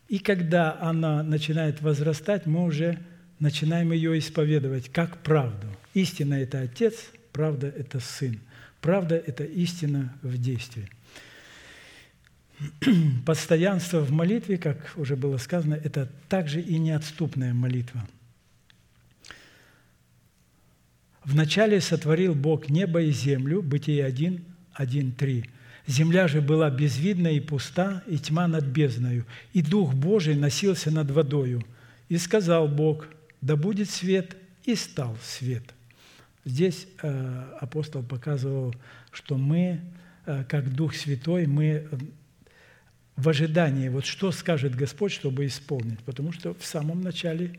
И когда она начинает возрастать, мы уже начинаем ее исповедовать как правду. Истина – это Отец, правда – это Сын. Правда – это истина в действии. Постоянство в молитве, как уже было сказано, это также и неотступная молитва – Вначале сотворил Бог небо и землю, Бытие 1, 1, 3. Земля же была безвидна и пуста, и тьма над бездною, и Дух Божий носился над водою. И сказал Бог, да будет свет, и стал свет. Здесь э, апостол показывал, что мы, э, как Дух Святой, мы э, в ожидании, вот что скажет Господь, чтобы исполнить. Потому что в самом начале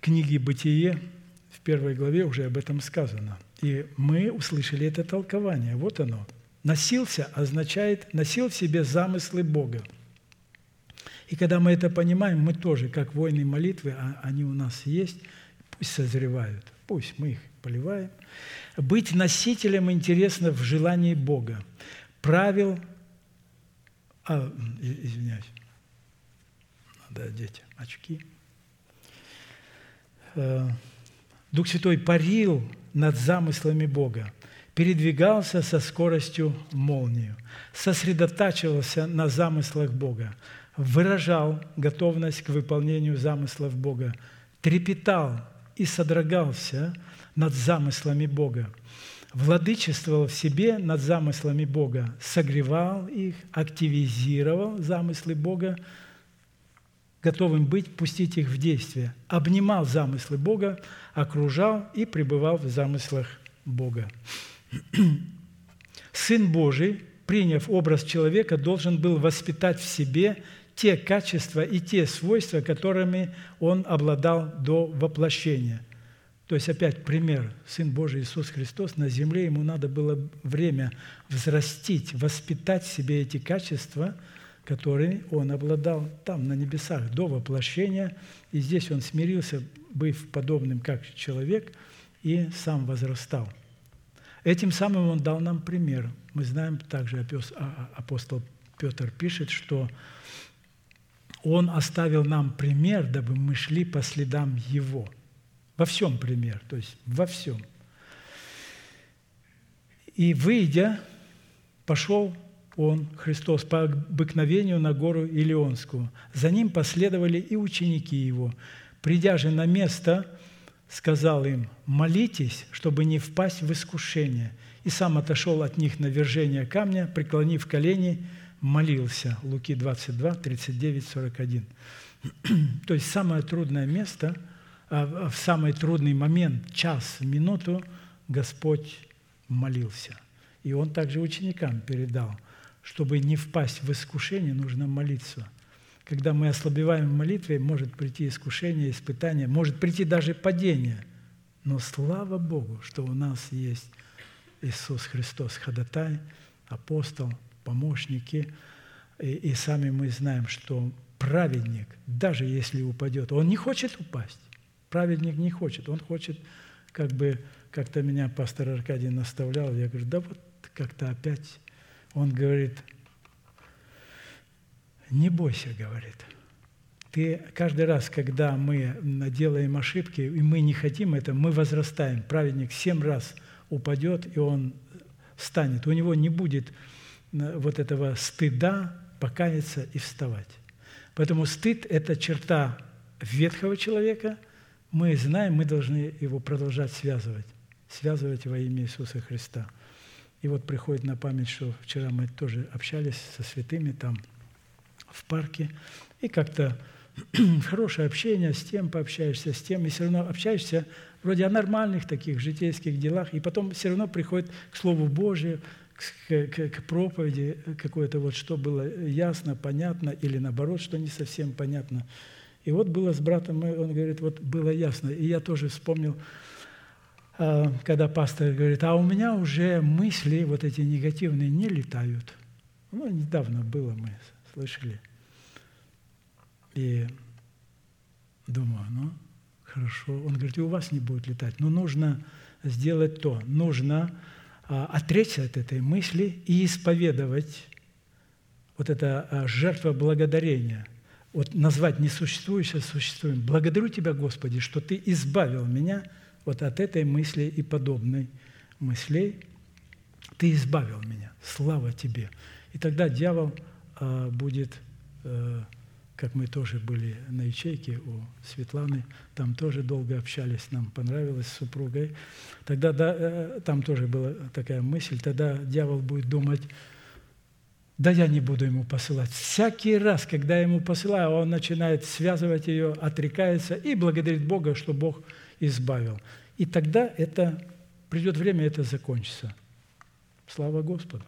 книги «Бытие» первой главе уже об этом сказано. И мы услышали это толкование. Вот оно. Носился означает носил в себе замыслы Бога. И когда мы это понимаем, мы тоже, как воины молитвы, а они у нас есть, пусть созревают, пусть мы их поливаем. Быть носителем интересно в желании Бога. Правил, а, извиняюсь, надо одеть очки. Э, Дух Святой парил над замыслами Бога, передвигался со скоростью молнии, сосредотачивался на замыслах Бога, выражал готовность к выполнению замыслов Бога, трепетал и содрогался над замыслами Бога, владычествовал в себе над замыслами Бога, согревал их, активизировал замыслы Бога, готовым быть, пустить их в действие, обнимал замыслы Бога, окружал и пребывал в замыслах Бога. Сын Божий, приняв образ человека, должен был воспитать в себе те качества и те свойства, которыми он обладал до воплощения. То есть, опять пример. Сын Божий Иисус Христос на земле, ему надо было время взрастить, воспитать в себе эти качества – который он обладал там, на небесах, до воплощения. И здесь он смирился, быв подобным как человек, и сам возрастал. Этим самым он дал нам пример. Мы знаем также, а, а, апостол Петр пишет, что он оставил нам пример, дабы мы шли по следам его. Во всем пример, то есть во всем. И выйдя, пошел он, Христос, по обыкновению на гору Илионскую. За ним последовали и ученики его. Придя же на место, сказал им, молитесь, чтобы не впасть в искушение. И сам отошел от них на вержение камня, преклонив колени, молился. Луки 22, 39, 41. То есть самое трудное место, в самый трудный момент, час, минуту Господь молился. И Он также ученикам передал – чтобы не впасть в искушение, нужно молиться. когда мы ослабеваем в молитве, может прийти искушение, испытание, может прийти даже падение. Но слава Богу, что у нас есть Иисус Христос, ходатай, апостол, помощники. И, и сами мы знаем, что праведник, даже если упадет, он не хочет упасть. Праведник не хочет, он хочет, как бы, как-то меня пастор Аркадий наставлял, я говорю, да вот как-то опять, он говорит, не бойся, говорит. Ты каждый раз, когда мы делаем ошибки, и мы не хотим это, мы возрастаем. Праведник семь раз упадет, и он станет. У него не будет э, вот этого стыда покаяться и вставать. Поэтому стыд – это черта ветхого человека. Мы знаем, мы должны его продолжать связывать. Связывать во имя Иисуса Христа. И вот приходит на память, что вчера мы тоже общались со святыми там – в парке, и как-то хорошее общение, с тем пообщаешься, с тем, и все равно общаешься вроде о нормальных таких житейских делах, и потом все равно приходит к Слову Божию, к, к, к проповеди какое-то вот, что было ясно, понятно, или наоборот, что не совсем понятно. И вот было с братом, он говорит, вот было ясно. И я тоже вспомнил, а, когда пастор говорит, а у меня уже мысли вот эти негативные не летают. Ну, недавно было мы слышали. И думаю, ну, хорошо. Он говорит, и у вас не будет летать. Но нужно сделать то. Нужно а, отречься от этой мысли и исповедовать вот это а, жертва благодарения. Вот назвать несуществующее существуем. Благодарю Тебя, Господи, что Ты избавил меня вот от этой мысли и подобной мыслей. Ты избавил меня. Слава Тебе. И тогда дьявол а, будет, э, как мы тоже были на ячейке у Светланы, там тоже долго общались, нам понравилось с супругой. Тогда да, э, там тоже была такая мысль, тогда дьявол будет думать, да я не буду ему посылать. Всякий раз, когда я ему посылаю, он начинает связывать ее, отрекается и благодарит Бога, что Бог избавил. И тогда это, придет время, это закончится. Слава Господу.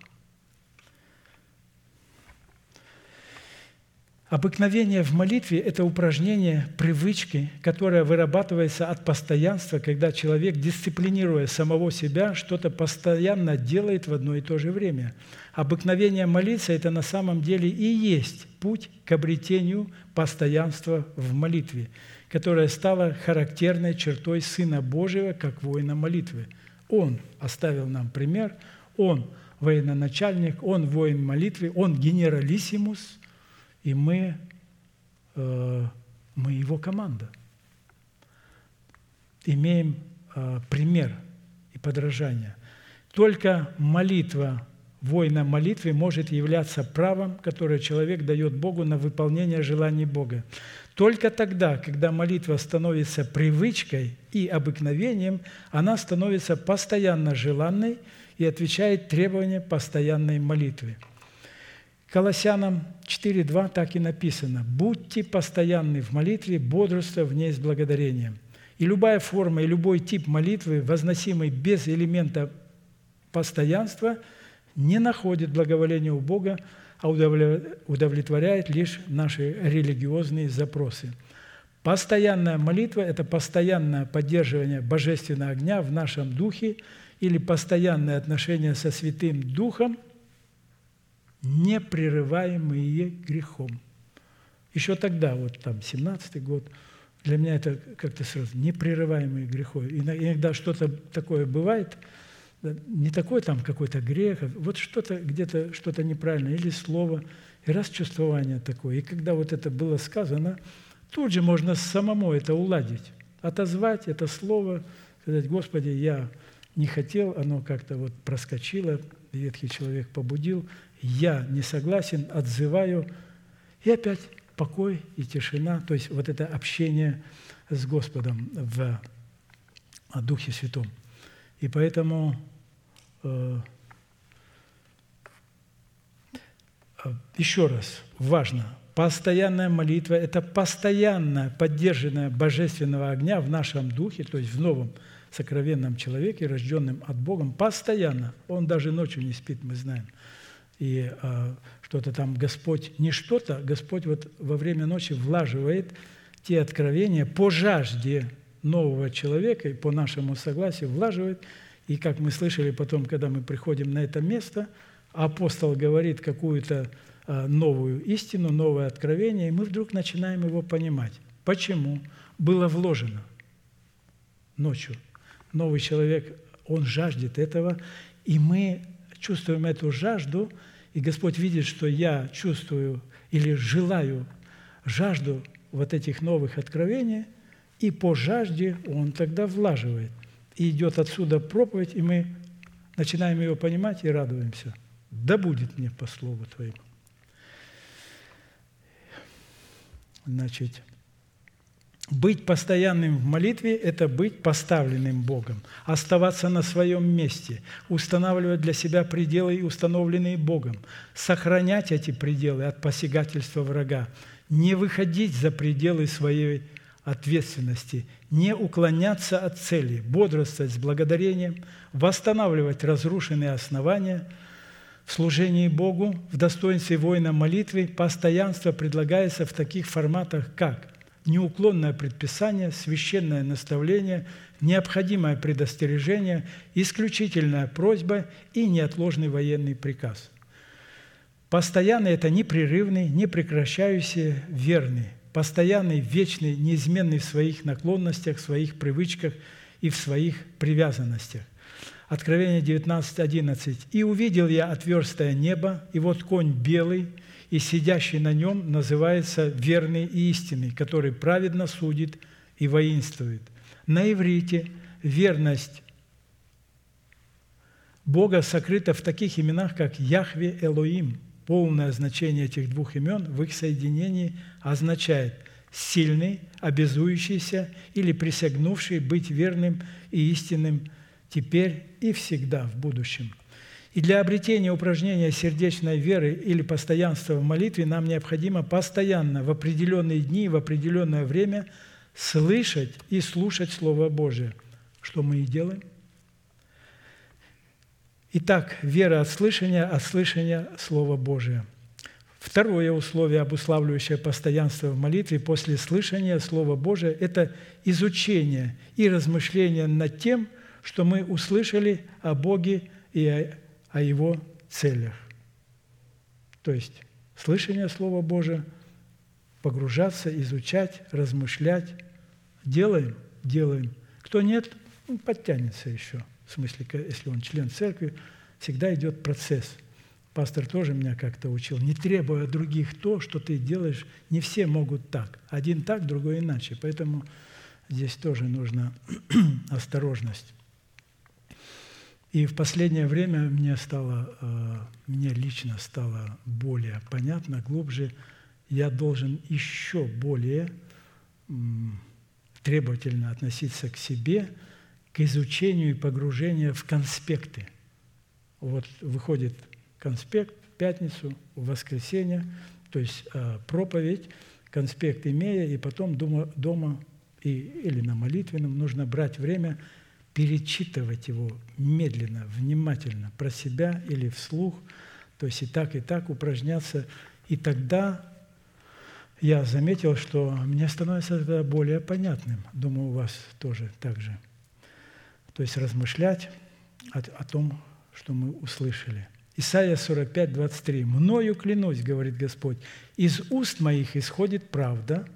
Обыкновение в молитве – это упражнение привычки, которое вырабатывается от постоянства, когда человек, дисциплинируя самого себя, что-то постоянно делает в одно и то же время. Обыкновение молиться – это на самом деле и есть путь к обретению постоянства в молитве, которое стало характерной чертой Сына Божьего как воина молитвы. Он оставил нам пример, он военачальник, он воин молитвы, он генералиссимус – и мы, э, мы его команда. Имеем э, пример и подражание. Только молитва, воина молитвы может являться правом, которое человек дает Богу на выполнение желаний Бога. Только тогда, когда молитва становится привычкой и обыкновением, она становится постоянно желанной и отвечает требованиям постоянной молитвы – Колоссянам 4.2 так и написано. «Будьте постоянны в молитве, бодрствуя в ней с благодарением». И любая форма и любой тип молитвы, возносимый без элемента постоянства, не находит благоволения у Бога, а удовлетворяет лишь наши религиозные запросы. Постоянная молитва – это постоянное поддерживание божественного огня в нашем духе или постоянное отношение со Святым Духом – непрерываемые грехом. Еще тогда, вот там, 17-й год, для меня это как-то сразу непрерываемые грехом. Иногда что-то такое бывает, не такой там какой-то грех, а вот что-то где-то что-то неправильное, или слово, и раз чувствование такое. И когда вот это было сказано, тут же можно самому это уладить, отозвать это слово, сказать, Господи, я не хотел, оно как-то вот проскочило, ветхий человек побудил, я не согласен, отзываю, и опять покой и тишина, то есть вот это общение с Господом в Духе Святом. И поэтому э, э, еще раз, важно, постоянная молитва – это постоянно поддержанная божественного огня в нашем духе, то есть в новом сокровенном человеке, рожденном от Бога, постоянно. Он даже ночью не спит, мы знаем – и а, что-то там Господь, не что-то, Господь вот во время ночи влаживает те откровения по жажде нового человека и по нашему согласию влаживает. И как мы слышали потом, когда мы приходим на это место, апостол говорит какую-то а, новую истину, новое откровение, и мы вдруг начинаем его понимать. Почему? Было вложено ночью. Новый человек, он жаждет этого, и мы чувствуем эту жажду, и Господь видит, что я чувствую или желаю жажду вот этих новых откровений, и по жажде Он тогда влаживает. И идет отсюда проповедь, и мы начинаем ее понимать и радуемся. Да будет мне по слову Твоему. Значит, быть постоянным в молитве – это быть поставленным Богом, оставаться на своем месте, устанавливать для себя пределы, установленные Богом, сохранять эти пределы от посягательства врага, не выходить за пределы своей ответственности, не уклоняться от цели, бодрствовать с благодарением, восстанавливать разрушенные основания в служении Богу, в достоинстве воина молитвы, постоянство предлагается в таких форматах, как – неуклонное предписание, священное наставление, необходимое предостережение, исключительная просьба и неотложный военный приказ. Постоянный – это непрерывный, непрекращающийся, верный, постоянный, вечный, неизменный в своих наклонностях, в своих привычках и в своих привязанностях. Откровение 19.11. «И увидел я отверстое небо, и вот конь белый, и сидящий на нем называется верный и истинный, который праведно судит и воинствует. На иврите верность Бога сокрыта в таких именах, как Яхве Элоим. Полное значение этих двух имен в их соединении означает сильный, обязующийся или присягнувший быть верным и истинным теперь и всегда в будущем – и для обретения упражнения сердечной веры или постоянства в молитве нам необходимо постоянно в определенные дни, в определенное время слышать и слушать Слово Божие. Что мы и делаем? Итак, вера от слышания, от слышания Слова Божия. Второе условие, обуславливающее постоянство в молитве после слышания Слова Божия – это изучение и размышление над тем, что мы услышали о Боге и о о Его целях. То есть слышание Слова Божия, погружаться, изучать, размышлять. Делаем? Делаем. Кто нет, подтянется еще. В смысле, если он член церкви, всегда идет процесс. Пастор тоже меня как-то учил. Не требуя других то, что ты делаешь, не все могут так. Один так, другой иначе. Поэтому здесь тоже нужна осторожность. И в последнее время мне стало, э, мне лично стало более понятно, глубже, я должен еще более требовательно относиться к себе, к изучению и погружению в конспекты. Вот выходит конспект в пятницу, в воскресенье, то есть э, проповедь, конспект имея, и потом дома, дома и, или на молитвенном нужно брать время – перечитывать его медленно, внимательно, про себя или вслух, то есть и так, и так упражняться. И тогда я заметил, что мне становится это более понятным. Думаю, у вас тоже так же. То есть размышлять о, о том, что мы услышали. Исайя 45, 23. «Мною клянусь, — говорит Господь, — из уст моих исходит правда,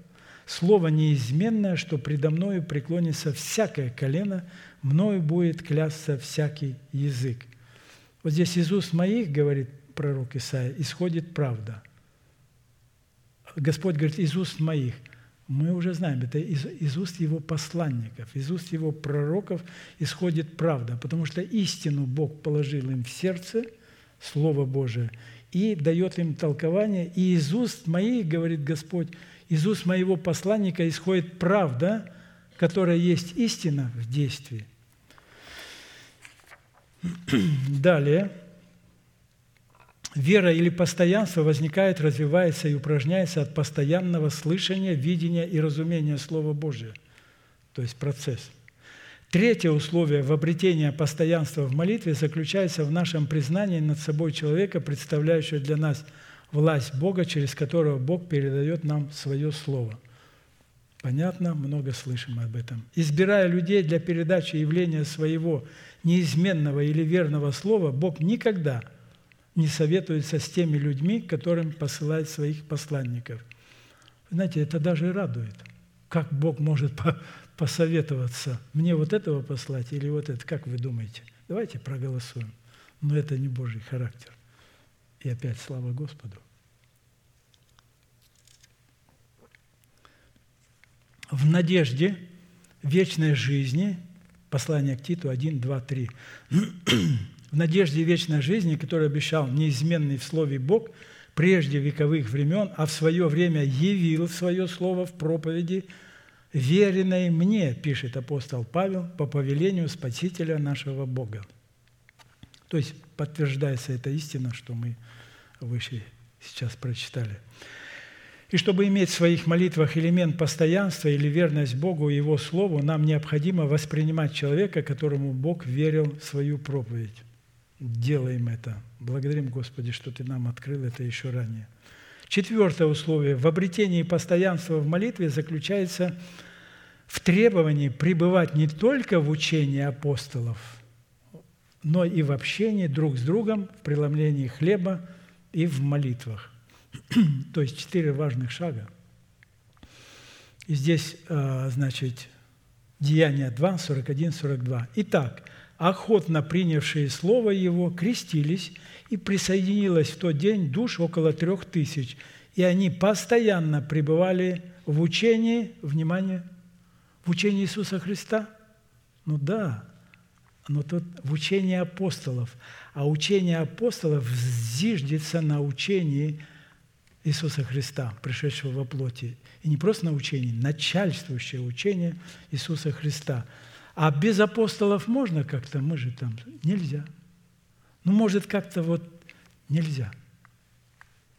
слово неизменное, что предо мною преклонится всякое колено, мною будет клясться всякий язык». Вот здесь из уст моих, говорит пророк Исаия, исходит правда. Господь говорит, из уст моих. Мы уже знаем, это из, из уст его посланников, из уст его пророков исходит правда, потому что истину Бог положил им в сердце, Слово Божие, и дает им толкование. И из уст моих, говорит Господь, из уст моего посланника исходит правда, которая есть истина в действии. Далее. Вера или постоянство возникает, развивается и упражняется от постоянного слышания, видения и разумения Слова Божия. То есть процесс. Третье условие в обретении постоянства в молитве заключается в нашем признании над собой человека, представляющего для нас власть Бога, через которого Бог передает нам свое Слово. Понятно? Много слышим об этом. Избирая людей для передачи явления своего неизменного или верного слова, Бог никогда не советуется с теми людьми, которым посылает своих посланников. Знаете, это даже радует. Как Бог может посоветоваться, мне вот этого послать или вот это, как вы думаете? Давайте проголосуем. Но это не Божий характер. И опять слава Господу. В надежде вечной жизни, послание к Титу 1, 2, 3, в надежде вечной жизни, которую обещал неизменный в Слове Бог прежде вековых времен, а в свое время явил свое Слово в проповеди, веренной мне, пишет апостол Павел, по повелению Спасителя нашего Бога. То есть подтверждается эта истина, что мы выше сейчас прочитали. И чтобы иметь в своих молитвах элемент постоянства или верность Богу и Его Слову, нам необходимо воспринимать человека, которому Бог верил свою проповедь. Делаем это. Благодарим, Господи, что Ты нам открыл это еще ранее. Четвертое условие в обретении постоянства в молитве заключается в требовании пребывать не только в учении апостолов, но и в общении друг с другом, в преломлении хлеба и в молитвах. То есть четыре важных шага. И здесь, а, значит, Деяние 2, 41, 42. Итак, охотно принявшие Слово Его крестились, и присоединилось в тот день душ около трех тысяч, и они постоянно пребывали в учении, внимание, в учении Иисуса Христа. Ну да, но тут в учении апостолов. А учение апостолов зиждется на учении Иисуса Христа, пришедшего во плоти. И не просто на учении, начальствующее учение Иисуса Христа. А без апостолов можно как-то, мы же там, нельзя. Ну, может, как-то вот нельзя.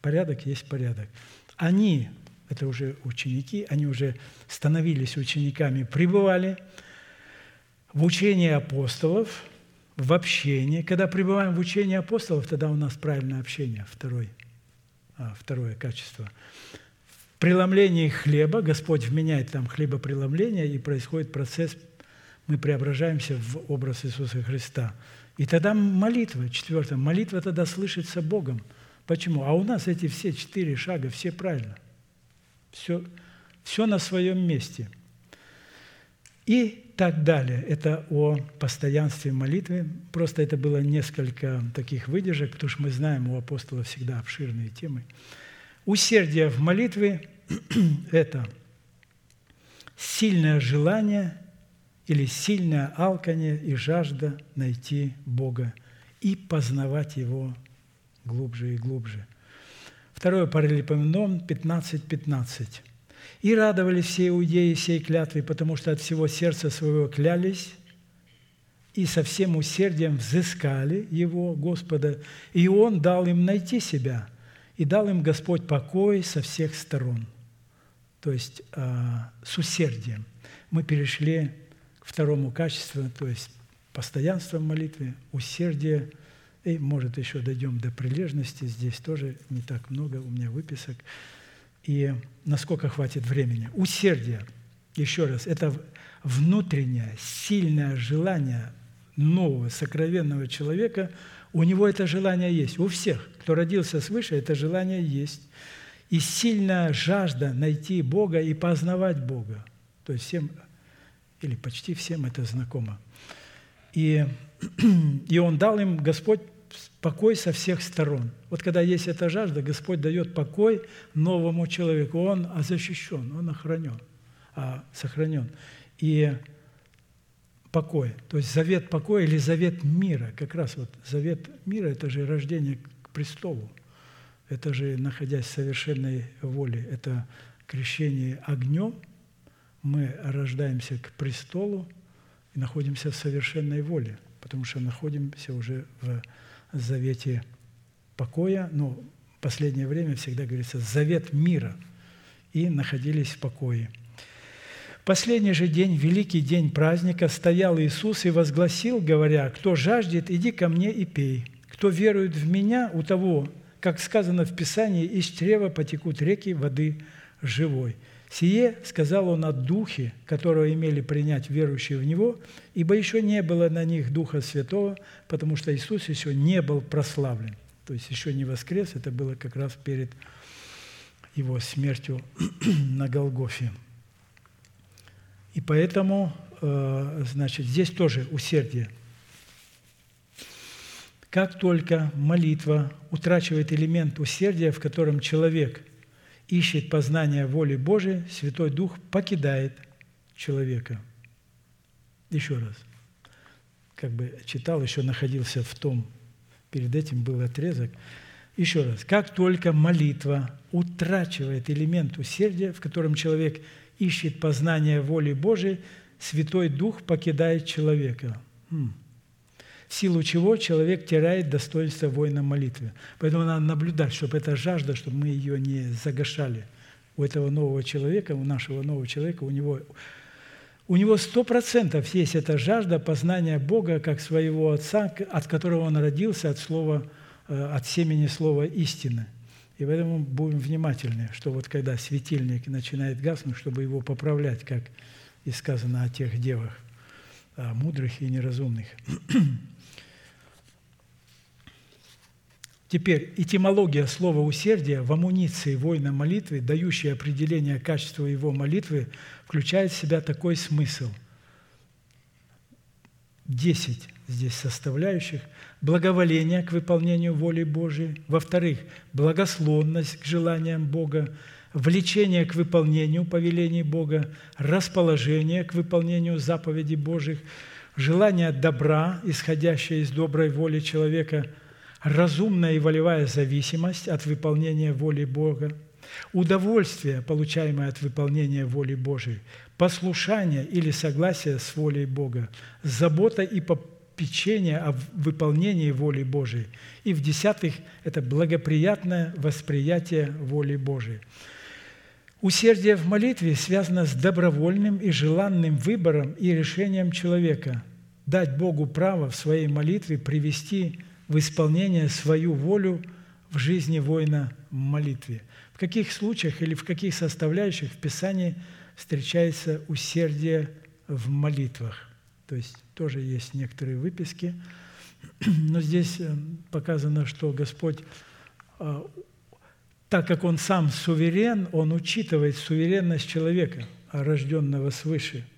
Порядок есть порядок. Они, это уже ученики, они уже становились учениками, пребывали в учении апостолов, в общении. Когда пребываем в учении апостолов, тогда у нас правильное общение, второй – второе качество. В преломлении хлеба, Господь вменяет там хлебопреломление, и происходит процесс, мы преображаемся в образ Иисуса Христа. И тогда молитва, четвертое, молитва тогда слышится Богом. Почему? А у нас эти все четыре шага, все правильно. Все, все на своем месте. И так далее. Это о постоянстве молитвы. Просто это было несколько таких выдержек, потому что мы знаем, у апостола всегда обширные темы. Усердие в молитве – это сильное желание или сильное алкание и жажда найти Бога и познавать Его глубже и глубже. Второе параллелепоменон 15.15. 15. И радовались все иудеи сей клятвы, потому что от всего сердца своего клялись и со всем усердием взыскали Его, Господа, и Он дал им найти себя, и дал им Господь покой со всех сторон. То есть а, с усердием. Мы перешли к второму качеству, то есть постоянство в молитве, усердие, и, может, еще дойдем до прилежности, здесь тоже не так много у меня выписок – и насколько хватит времени. Усердие, еще раз, это внутреннее, сильное желание нового, сокровенного человека, у него это желание есть. У всех, кто родился свыше, это желание есть. И сильная жажда найти Бога и познавать Бога. То есть всем, или почти всем это знакомо. И, и Он дал им, Господь покой со всех сторон. Вот когда есть эта жажда, Господь дает покой новому человеку. Он защищен, он охранен, а, сохранен. И покой, то есть завет покоя или завет мира, как раз вот завет мира – это же рождение к престолу, это же находясь в совершенной воле, это крещение огнем, мы рождаемся к престолу и находимся в совершенной воле, потому что находимся уже в завете покоя, но в последнее время всегда говорится завет мира, и находились в покое. В последний же день, великий день праздника, стоял Иисус и возгласил, говоря, «Кто жаждет, иди ко мне и пей. Кто верует в Меня, у того, как сказано в Писании, из чрева потекут реки воды живой». Сие сказал он о Духе, которого имели принять верующие в Него, ибо еще не было на них Духа Святого, потому что Иисус еще не был прославлен. То есть еще не воскрес, это было как раз перед Его смертью на Голгофе. И поэтому, э, значит, здесь тоже усердие. Как только молитва утрачивает элемент усердия, в котором человек – ищет познания воли Божией, Святой Дух покидает человека. Еще раз. Как бы читал, еще находился в том, перед этим был отрезок. Еще раз. Как только молитва утрачивает элемент усердия, в котором человек ищет познания воли Божией, Святой Дух покидает человека. Хм в силу чего человек теряет достоинство воина молитвы. Поэтому надо наблюдать, чтобы эта жажда, чтобы мы ее не загашали. У этого нового человека, у нашего нового человека, у него у него сто процентов есть эта жажда познания Бога как своего Отца, от которого он родился, от, слова, э, от семени слова истины. И поэтому будем внимательны, что вот когда светильник начинает гаснуть, чтобы его поправлять, как и сказано о тех девах, мудрых и неразумных. Теперь этимология слова «усердие» в амуниции воина молитвы, дающая определение качества его молитвы, включает в себя такой смысл. Десять здесь составляющих. Благоволение к выполнению воли Божией. Во-вторых, благословность к желаниям Бога. Влечение к выполнению повелений Бога. Расположение к выполнению заповедей Божьих. Желание добра, исходящее из доброй воли человека – разумная и волевая зависимость от выполнения воли Бога, удовольствие, получаемое от выполнения воли Божией, послушание или согласие с волей Бога, забота и попечение о выполнении воли Божией. И в-десятых, это благоприятное восприятие воли Божией. Усердие в молитве связано с добровольным и желанным выбором и решением человека дать Богу право в своей молитве привести в исполнение свою волю в жизни воина в молитве. В каких случаях или в каких составляющих в Писании встречается усердие в молитвах? То есть тоже есть некоторые выписки, но здесь э, показано, что Господь, э, так как Он сам суверен, Он учитывает суверенность человека, рожденного свыше –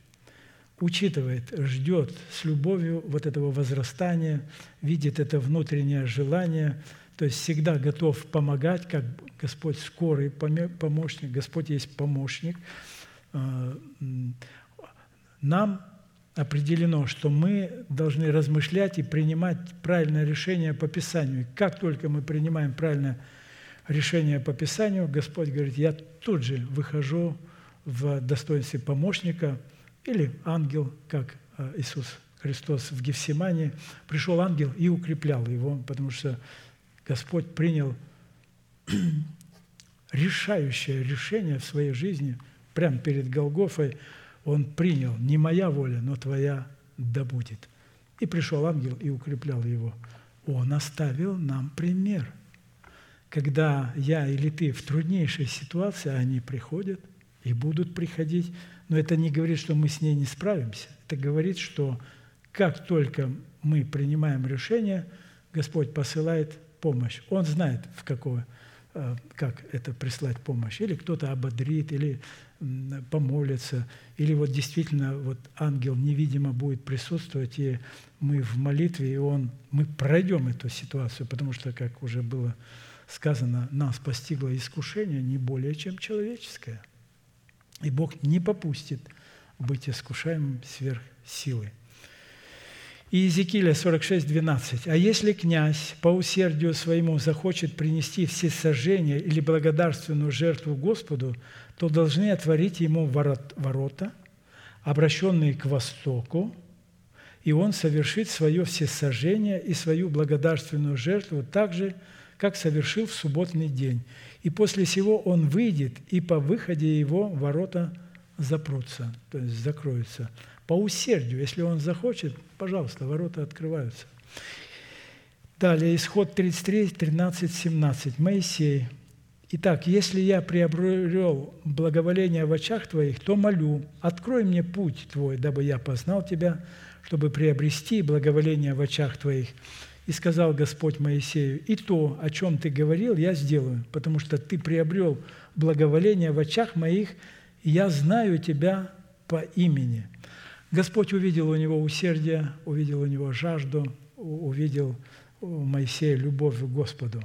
учитывает, ждет с любовью вот этого возрастания, видит это внутреннее желание, то есть всегда готов помогать, как Господь скорый помощник, Господь есть помощник. А, нам определено, что мы должны размышлять и принимать правильное решение по Писанию. Как только мы принимаем правильное решение по Писанию, Господь говорит, я тут же выхожу в достоинстве помощника – или ангел, как э, Иисус Христос в Гефсимане, пришел ангел и укреплял его, потому что Господь принял решающее решение в своей жизни, прямо перед Голгофой, Он принял, не моя воля, но твоя да будет. И пришел ангел и укреплял его. Он оставил нам пример. Когда я или ты в труднейшей ситуации, они приходят и будут приходить, но это не говорит, что мы с ней не справимся. Это говорит, что как только мы принимаем решение, Господь посылает помощь. Он знает, в какое, э, как это прислать помощь. Или кто-то ободрит, или помолится, или вот действительно вот ангел невидимо будет присутствовать, и мы в молитве, и он, мы пройдем эту ситуацию, потому что, как уже было сказано, нас постигло искушение не более чем человеческое – и Бог не попустит быть искушаемым сверх силы. И Иезекииля 46, 12. «А если князь по усердию своему захочет принести все сожжения или благодарственную жертву Господу, то должны отворить ему ворота, обращенные к востоку, и он совершит свое всесожжение и свою благодарственную жертву так же, как совершил в субботний день. И после сего он выйдет, и по выходе его ворота запрутся, то есть закроются. По усердию, если он захочет, пожалуйста, ворота открываются. Далее, исход 33, 13, 17. Моисей. Итак, если я приобрел благоволение в очах Твоих, то молю, открой мне путь Твой, дабы я познал Тебя, чтобы приобрести благоволение в очах Твоих. И сказал Господь Моисею, и то, о чем ты говорил, я сделаю, потому что ты приобрел благоволение в очах моих, и я знаю тебя по имени. Господь увидел у него усердие, увидел у него жажду, увидел у Моисея любовь к Господу.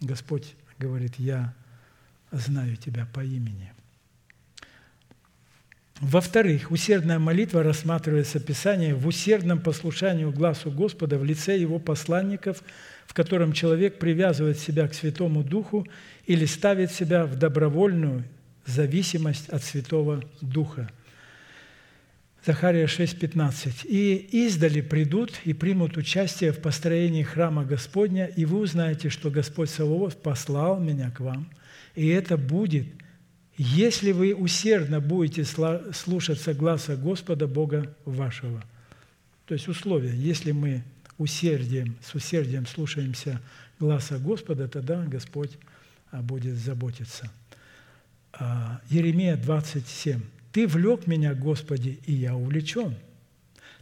Господь говорит, я знаю тебя по имени. Во-вторых, усердная молитва рассматривается Писание в усердном послушании глазу Господа в лице Его посланников, в котором человек привязывает себя к Святому Духу или ставит себя в добровольную зависимость от Святого Духа. Захария 6,15. «И издали придут и примут участие в построении храма Господня, и вы узнаете, что Господь Саваоф послал меня к вам, и это будет – если вы усердно будете слушаться гласа Господа Бога вашего. То есть условие, если мы усердием, с усердием слушаемся гласа Господа, тогда Господь а, будет заботиться. А, Еремия 27. «Ты влек меня, Господи, и я увлечен.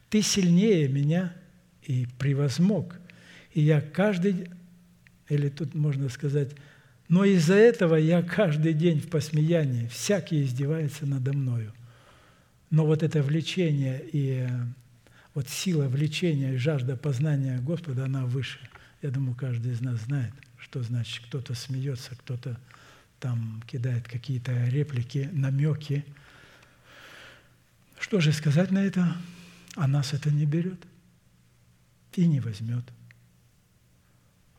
Ты сильнее меня и превозмог. И я каждый, или тут можно сказать, но из-за этого я каждый день в посмеянии, всякий издевается надо мною. Но вот это влечение и вот сила влечения и жажда познания Господа, она выше. Я думаю, каждый из нас знает, что значит кто-то смеется, кто-то там кидает какие-то реплики, намеки. Что же сказать на это? А нас это не берет и не возьмет.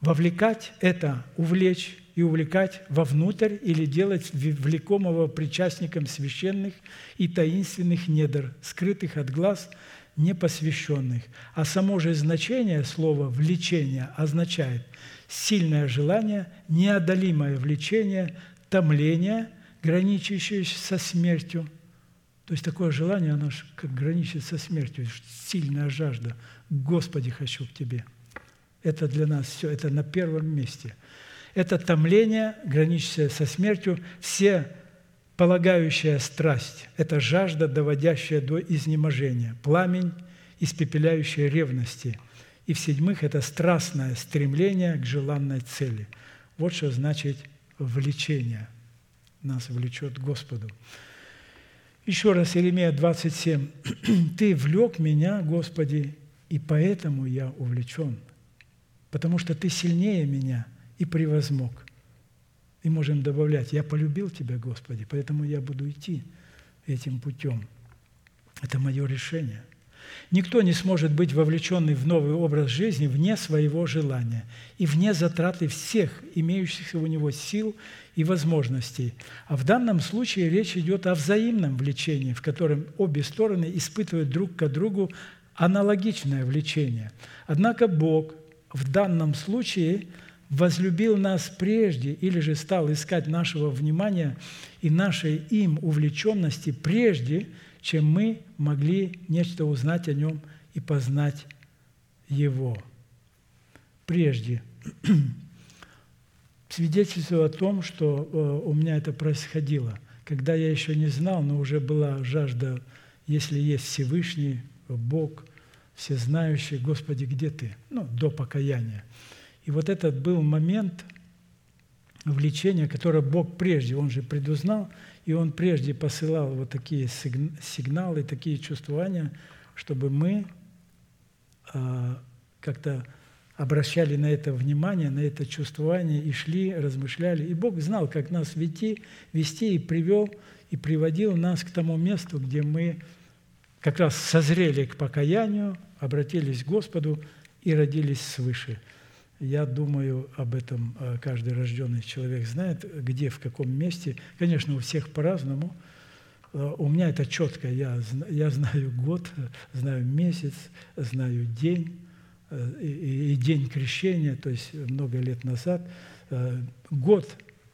Вовлекать – это увлечь, и увлекать вовнутрь или делать влекомого причастником священных и таинственных недр, скрытых от глаз непосвященных. А само же значение слова «влечение» означает сильное желание, неодолимое влечение, томление, граничащее со смертью. То есть такое желание, оно как граничит со смертью, сильная жажда. Господи, хочу к Тебе. Это для нас все, это на первом месте – это томление, граничащее со смертью, все полагающая страсть – это жажда, доводящая до изнеможения, пламень, испепеляющая ревности. И в-седьмых, это страстное стремление к желанной цели. Вот что значит влечение. Нас влечет Господу. Еще раз, Иеремия 27. «Ты влек меня, Господи, и поэтому я увлечен, потому что Ты сильнее меня – и превозмог. И можем добавлять, я полюбил Тебя, Господи, поэтому я буду идти этим путем. Это мое решение. Никто не сможет быть вовлеченный в новый образ жизни вне своего желания и вне затраты всех имеющихся у него сил и возможностей. А в данном случае речь идет о взаимном влечении, в котором обе стороны испытывают друг к другу аналогичное влечение. Однако Бог в данном случае – возлюбил нас прежде или же стал искать нашего внимания и нашей им увлеченности прежде, чем мы могли нечто узнать о нем и познать его. Прежде. Свидетельствую о том, что э, у меня это происходило, когда я еще не знал, но уже была жажда, если есть Всевышний, Бог, Всезнающий, Господи, где Ты? Ну, до покаяния – и вот этот был момент влечения, которое Бог прежде, Он же предузнал, и Он прежде посылал вот такие сигналы, такие чувствования, чтобы мы а, как-то обращали на это внимание, на это чувствование и шли, размышляли. И Бог знал, как нас вести, вести и привел, и приводил нас к тому месту, где мы как раз созрели к покаянию, обратились к Господу и родились свыше – я думаю, об этом э, каждый рожденный человек знает, где, в каком месте. Конечно, у всех по-разному. Э, у меня это четко. Я, я знаю год, знаю месяц, знаю день э, и, и день крещения, то есть много лет назад. Год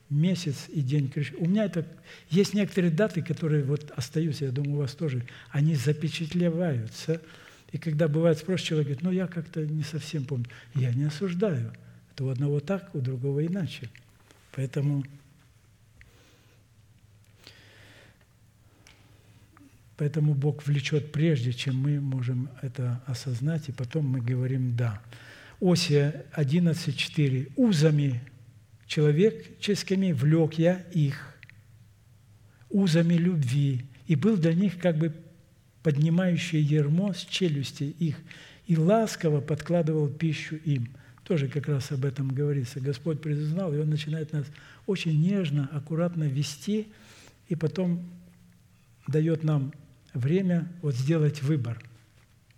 месяц и день крещения. У меня это... Есть некоторые даты, которые вот остаются, я думаю, у вас тоже. Они запечатлеваются. И когда бывает спрос, человек говорит, ну, я как-то не совсем помню. Я не осуждаю. Это у одного так, у другого иначе. Поэтому Поэтому Бог влечет прежде, чем мы можем это осознать, и потом мы говорим «да». Осия 11.4. «Узами человеческими влек я их, узами любви, и был для них как бы поднимающее ермо с челюсти их, и ласково подкладывал пищу им». Тоже как раз об этом говорится. Господь признал, и Он начинает нас очень нежно, аккуратно вести, и потом дает нам время вот сделать выбор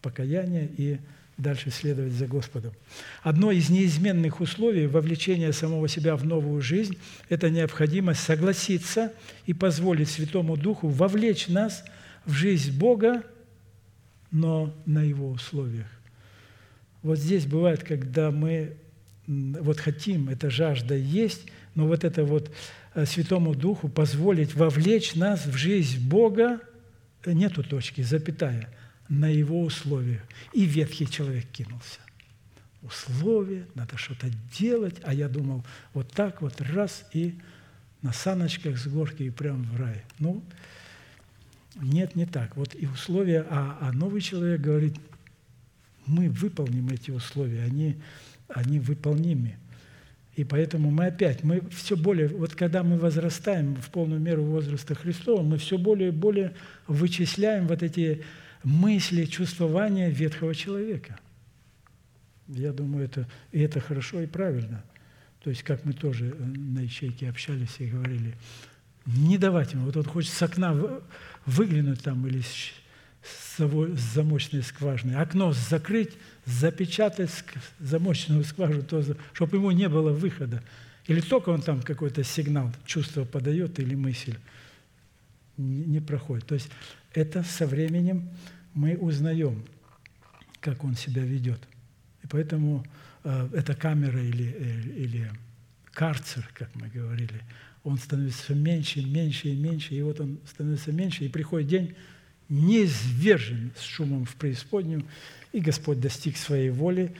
покаяния и дальше следовать за Господом. Одно из неизменных условий вовлечения самого себя в новую жизнь – это необходимость согласиться и позволить Святому Духу вовлечь нас в жизнь Бога, но на Его условиях. Вот здесь бывает, когда мы вот хотим, эта жажда есть, но вот это вот э, Святому Духу позволить вовлечь нас в жизнь Бога – нету точки, запятая, на его условиях. И ветхий человек кинулся. Условия, надо что-то делать, а я думал, вот так вот раз и на саночках с горки и прям в рай. Ну, нет, не так. Вот и условия, а, а новый человек говорит, мы выполним эти условия, они, они выполнимы. И поэтому мы опять, мы все более, вот когда мы возрастаем в полную меру возраста Христова, мы все более и более вычисляем вот эти мысли, чувствования ветхого человека. Я думаю, это, и это хорошо и правильно. То есть, как мы тоже э, на ячейке общались и говорили, не давать ему, вот он хочет с окна выглянуть там или с замочной скважины, окно закрыть, запечатать замочную скважину, то, чтобы ему не было выхода. Или только он там какой-то сигнал, чувство подает или мысль не, не проходит. То есть это со временем мы узнаем, как он себя ведет. И поэтому э, эта камера или, э, или карцер, как мы говорили, он становится все меньше, меньше и меньше, и вот он становится меньше, и приходит день, неизвержен с шумом в преисподнюю, и Господь достиг своей воли.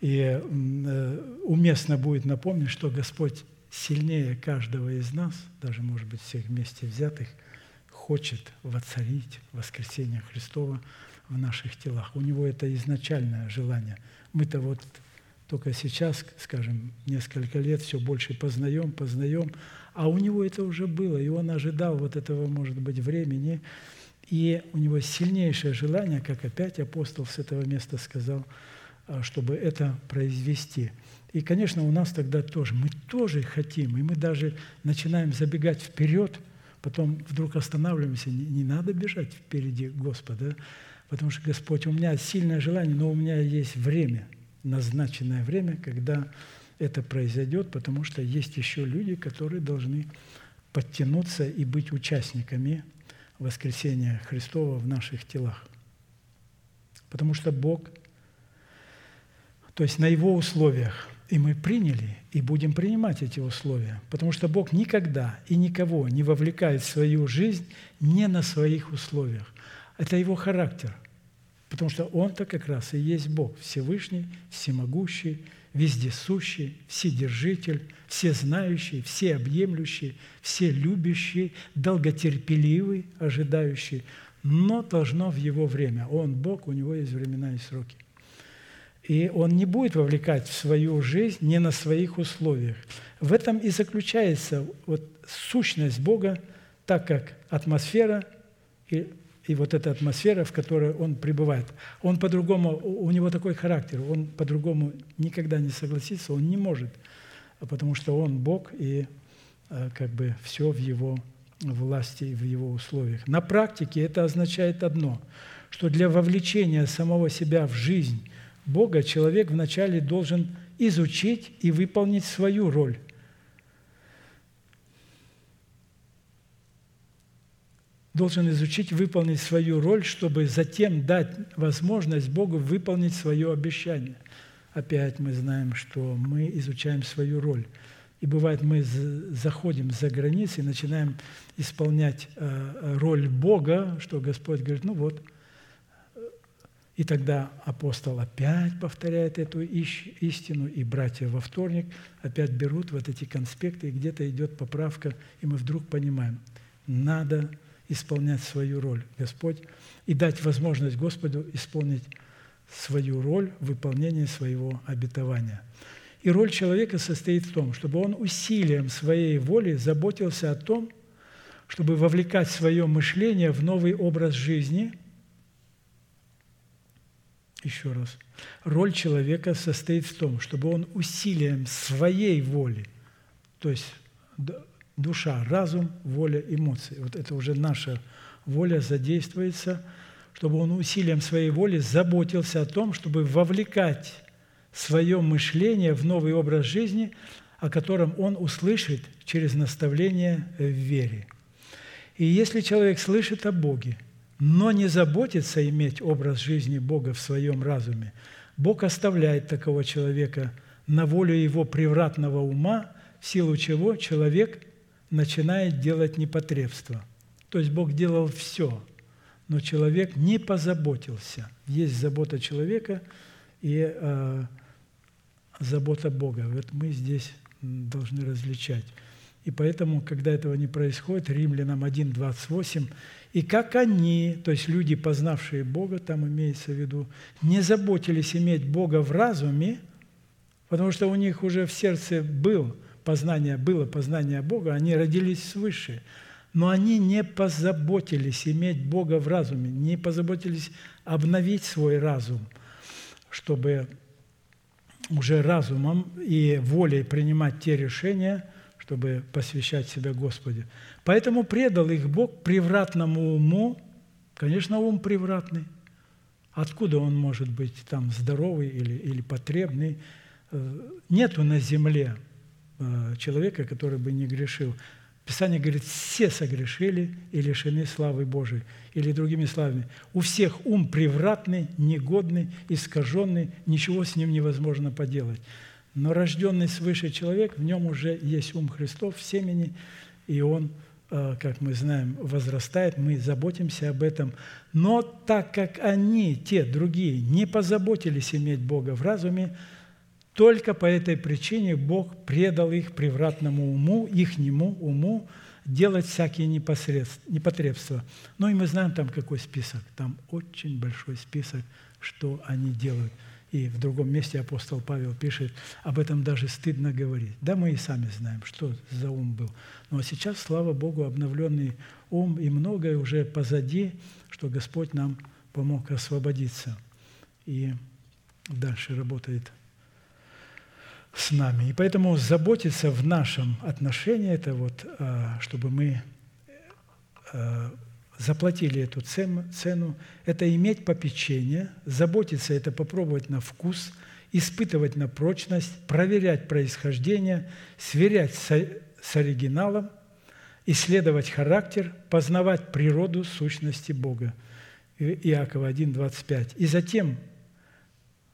И э, уместно будет напомнить, что Господь сильнее каждого из нас, даже, может быть, всех вместе взятых, хочет воцарить воскресение Христова в наших телах. У Него это изначальное желание. Мы-то вот только сейчас, скажем, несколько лет все больше познаем, познаем, а у Него это уже было, и Он ожидал вот этого, может быть, времени, и у него сильнейшее желание, как опять апостол с этого места сказал, а, чтобы это произвести. И, конечно, у нас тогда тоже, мы тоже хотим, и мы даже начинаем забегать вперед, потом вдруг останавливаемся, не, не надо бежать впереди Господа, потому что Господь, у меня сильное желание, но у меня есть время, назначенное время, когда это произойдет, потому что есть еще люди, которые должны подтянуться и быть участниками воскресения Христова в наших телах. Потому что Бог, то есть на Его условиях, и мы приняли, и будем принимать эти условия. Потому что Бог никогда и никого не вовлекает в свою жизнь не на своих условиях. Это Его характер. Потому что Он-то как раз и есть Бог, Всевышний, Всемогущий, вездесущий, вседержитель, всезнающий, всеобъемлющий, вселюбящий, долготерпеливый, ожидающий, но должно в его время. Он Бог, у него есть времена и сроки. И он не будет вовлекать в свою жизнь не на своих условиях. В этом и заключается вот сущность Бога, так как атмосфера и и вот эта атмосфера, в которой он пребывает. Он по-другому, у него такой характер, он по-другому никогда не согласится, он не может, потому что он Бог, и э, как бы все в его власти и в его условиях. На практике это означает одно, что для вовлечения самого себя в жизнь Бога человек вначале должен изучить и выполнить свою роль должен изучить, выполнить свою роль, чтобы затем дать возможность Богу выполнить свое обещание. Опять мы знаем, что мы изучаем свою роль. И бывает, мы заходим за границы и начинаем исполнять э, роль Бога, что Господь говорит, ну вот. И тогда апостол опять повторяет эту истину, и братья во вторник опять берут вот эти конспекты, и где-то идет поправка, и мы вдруг понимаем, надо исполнять свою роль, Господь, и дать возможность Господу исполнить свою роль в выполнении своего обетования. И роль человека состоит в том, чтобы он усилием своей воли заботился о том, чтобы вовлекать свое мышление в новый образ жизни. Еще раз. Роль человека состоит в том, чтобы он усилием своей воли, то есть душа, разум, воля, эмоции, вот это уже наша воля задействуется, чтобы он усилием своей воли заботился о том, чтобы вовлекать свое мышление в новый образ жизни, о котором он услышит через наставление в вере. И если человек слышит о Боге, но не заботится иметь образ жизни Бога в своем разуме, Бог оставляет такого человека на волю его превратного ума, в силу чего человек начинает делать непотребство. То есть Бог делал все, но человек не позаботился. Есть забота человека, и э, забота Бога. Вот мы здесь должны различать. И поэтому, когда этого не происходит, Римлянам 1.28, и как они, то есть люди, познавшие Бога, там имеется в виду, не заботились иметь Бога в разуме, потому что у них уже в сердце был познание, было познание Бога, они родились свыше, но они не позаботились иметь Бога в разуме, не позаботились обновить свой разум, чтобы уже разумом и волей принимать те решения, чтобы посвящать себя Господу. Поэтому предал их Бог превратному уму. Конечно, ум превратный. Откуда он может быть там здоровый или, или потребный? Э, нету на земле человека, который бы не грешил. Писание говорит, все согрешили и лишены славы Божией. Или другими словами, у всех ум превратный, негодный, искаженный, ничего с ним невозможно поделать. Но рожденный свыше человек, в нем уже есть ум Христов в семени, и он, э, как мы знаем, возрастает, мы заботимся об этом. Но так как они, те другие, не позаботились иметь Бога в разуме, только по этой причине Бог предал их превратному уму, ихнему уму, делать всякие непотребства. Ну и мы знаем там какой список. Там очень большой список, что они делают. И в другом месте апостол Павел пишет, об этом даже стыдно говорить. Да, мы и сами знаем, что за ум был. Но сейчас, слава Богу, обновленный ум, и многое уже позади, что Господь нам помог освободиться. И дальше работает с нами. И поэтому заботиться в нашем отношении, это вот, а, чтобы мы а, заплатили эту цену, это иметь попечение, заботиться – это попробовать на вкус, испытывать на прочность, проверять происхождение, сверять с оригиналом, исследовать характер, познавать природу сущности Бога. Иакова 1, 25. И затем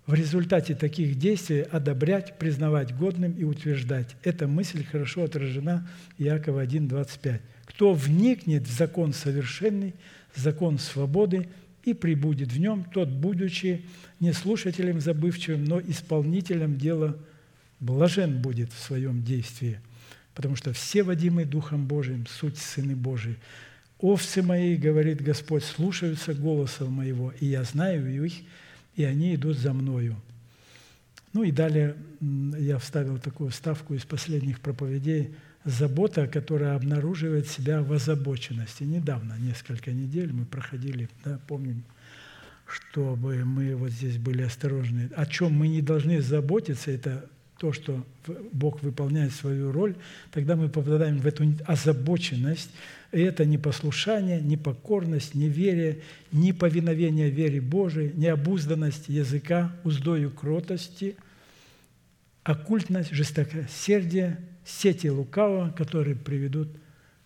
в результате таких действий одобрять, признавать годным и утверждать. Эта мысль хорошо отражена Иакова 1.25. Кто вникнет в закон совершенный, закон свободы, и прибудет в нем, тот, будучи не слушателем забывчивым, но исполнителем дела, блажен будет в своем действии. Потому что все водимые Духом Божиим, суть Сыны Божии. «Овцы мои, — говорит Господь, — слушаются голоса моего, и я знаю их, и они идут за мною. Ну и далее я вставил такую ставку из последних проповедей «Забота, которая обнаруживает себя в озабоченности». Недавно, несколько недель мы проходили, да, помним, чтобы мы вот здесь были осторожны. О чем мы не должны заботиться, это то, что Бог выполняет свою роль, тогда мы попадаем в эту озабоченность, и это непослушание, непокорность, неверие, неповиновение вере Божией, необузданность языка, уздою кротости, оккультность, жестокосердие, сети лукавого, которые приведут